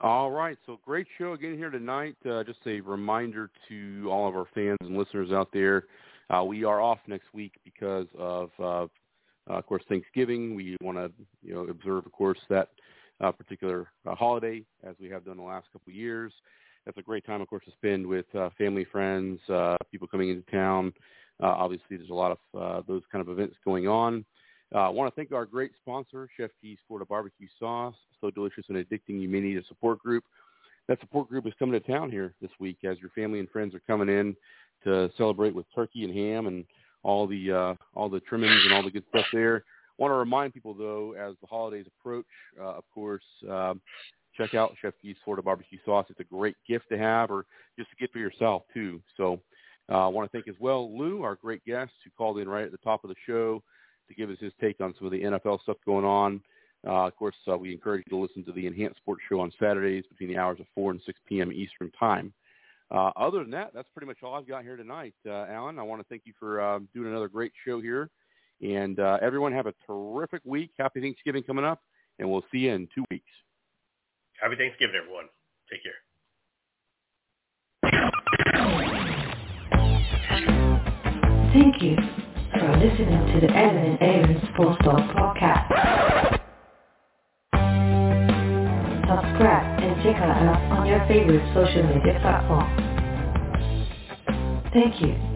All right, so great show again here tonight. Uh, just a reminder to all of our fans and listeners out there, uh, we are off next week because of, uh, of course, Thanksgiving. We want to, you know, observe, of course, that uh, particular uh, holiday as we have done the last couple of years. that's a great time, of course, to spend with uh, family, friends, uh, people coming into town. Uh, obviously, there's a lot of uh, those kind of events going on. Uh, I want to thank our great sponsor, Chef G's Florida Barbecue Sauce, so delicious and addicting you may need a support group. That support group is coming to town here this week as your family and friends are coming in to celebrate with turkey and ham and all the uh, all the trimmings and all the good stuff there. I want to remind people though, as the holidays approach, uh, of course, uh, check out Chef G's Florida Barbecue Sauce. It's a great gift to have, or just a gift for yourself too. So uh, I want to thank as well Lou, our great guest, who called in right at the top of the show to give us his take on some of the NFL stuff going on. Uh, of course, uh, we encourage you to listen to the Enhanced Sports Show on Saturdays between the hours of 4 and 6 p.m. Eastern Time. Uh, other than that, that's pretty much all I've got here tonight. Uh, Alan, I want to thank you for uh, doing another great show here. And uh, everyone have a terrific week. Happy Thanksgiving coming up, and we'll see you in two weeks. Happy Thanksgiving, everyone. Take care. Thank you for listening to the Alan and Aaron Sports Talk podcast. Subscribe on your favorite social media platform. Thank you.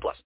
plus.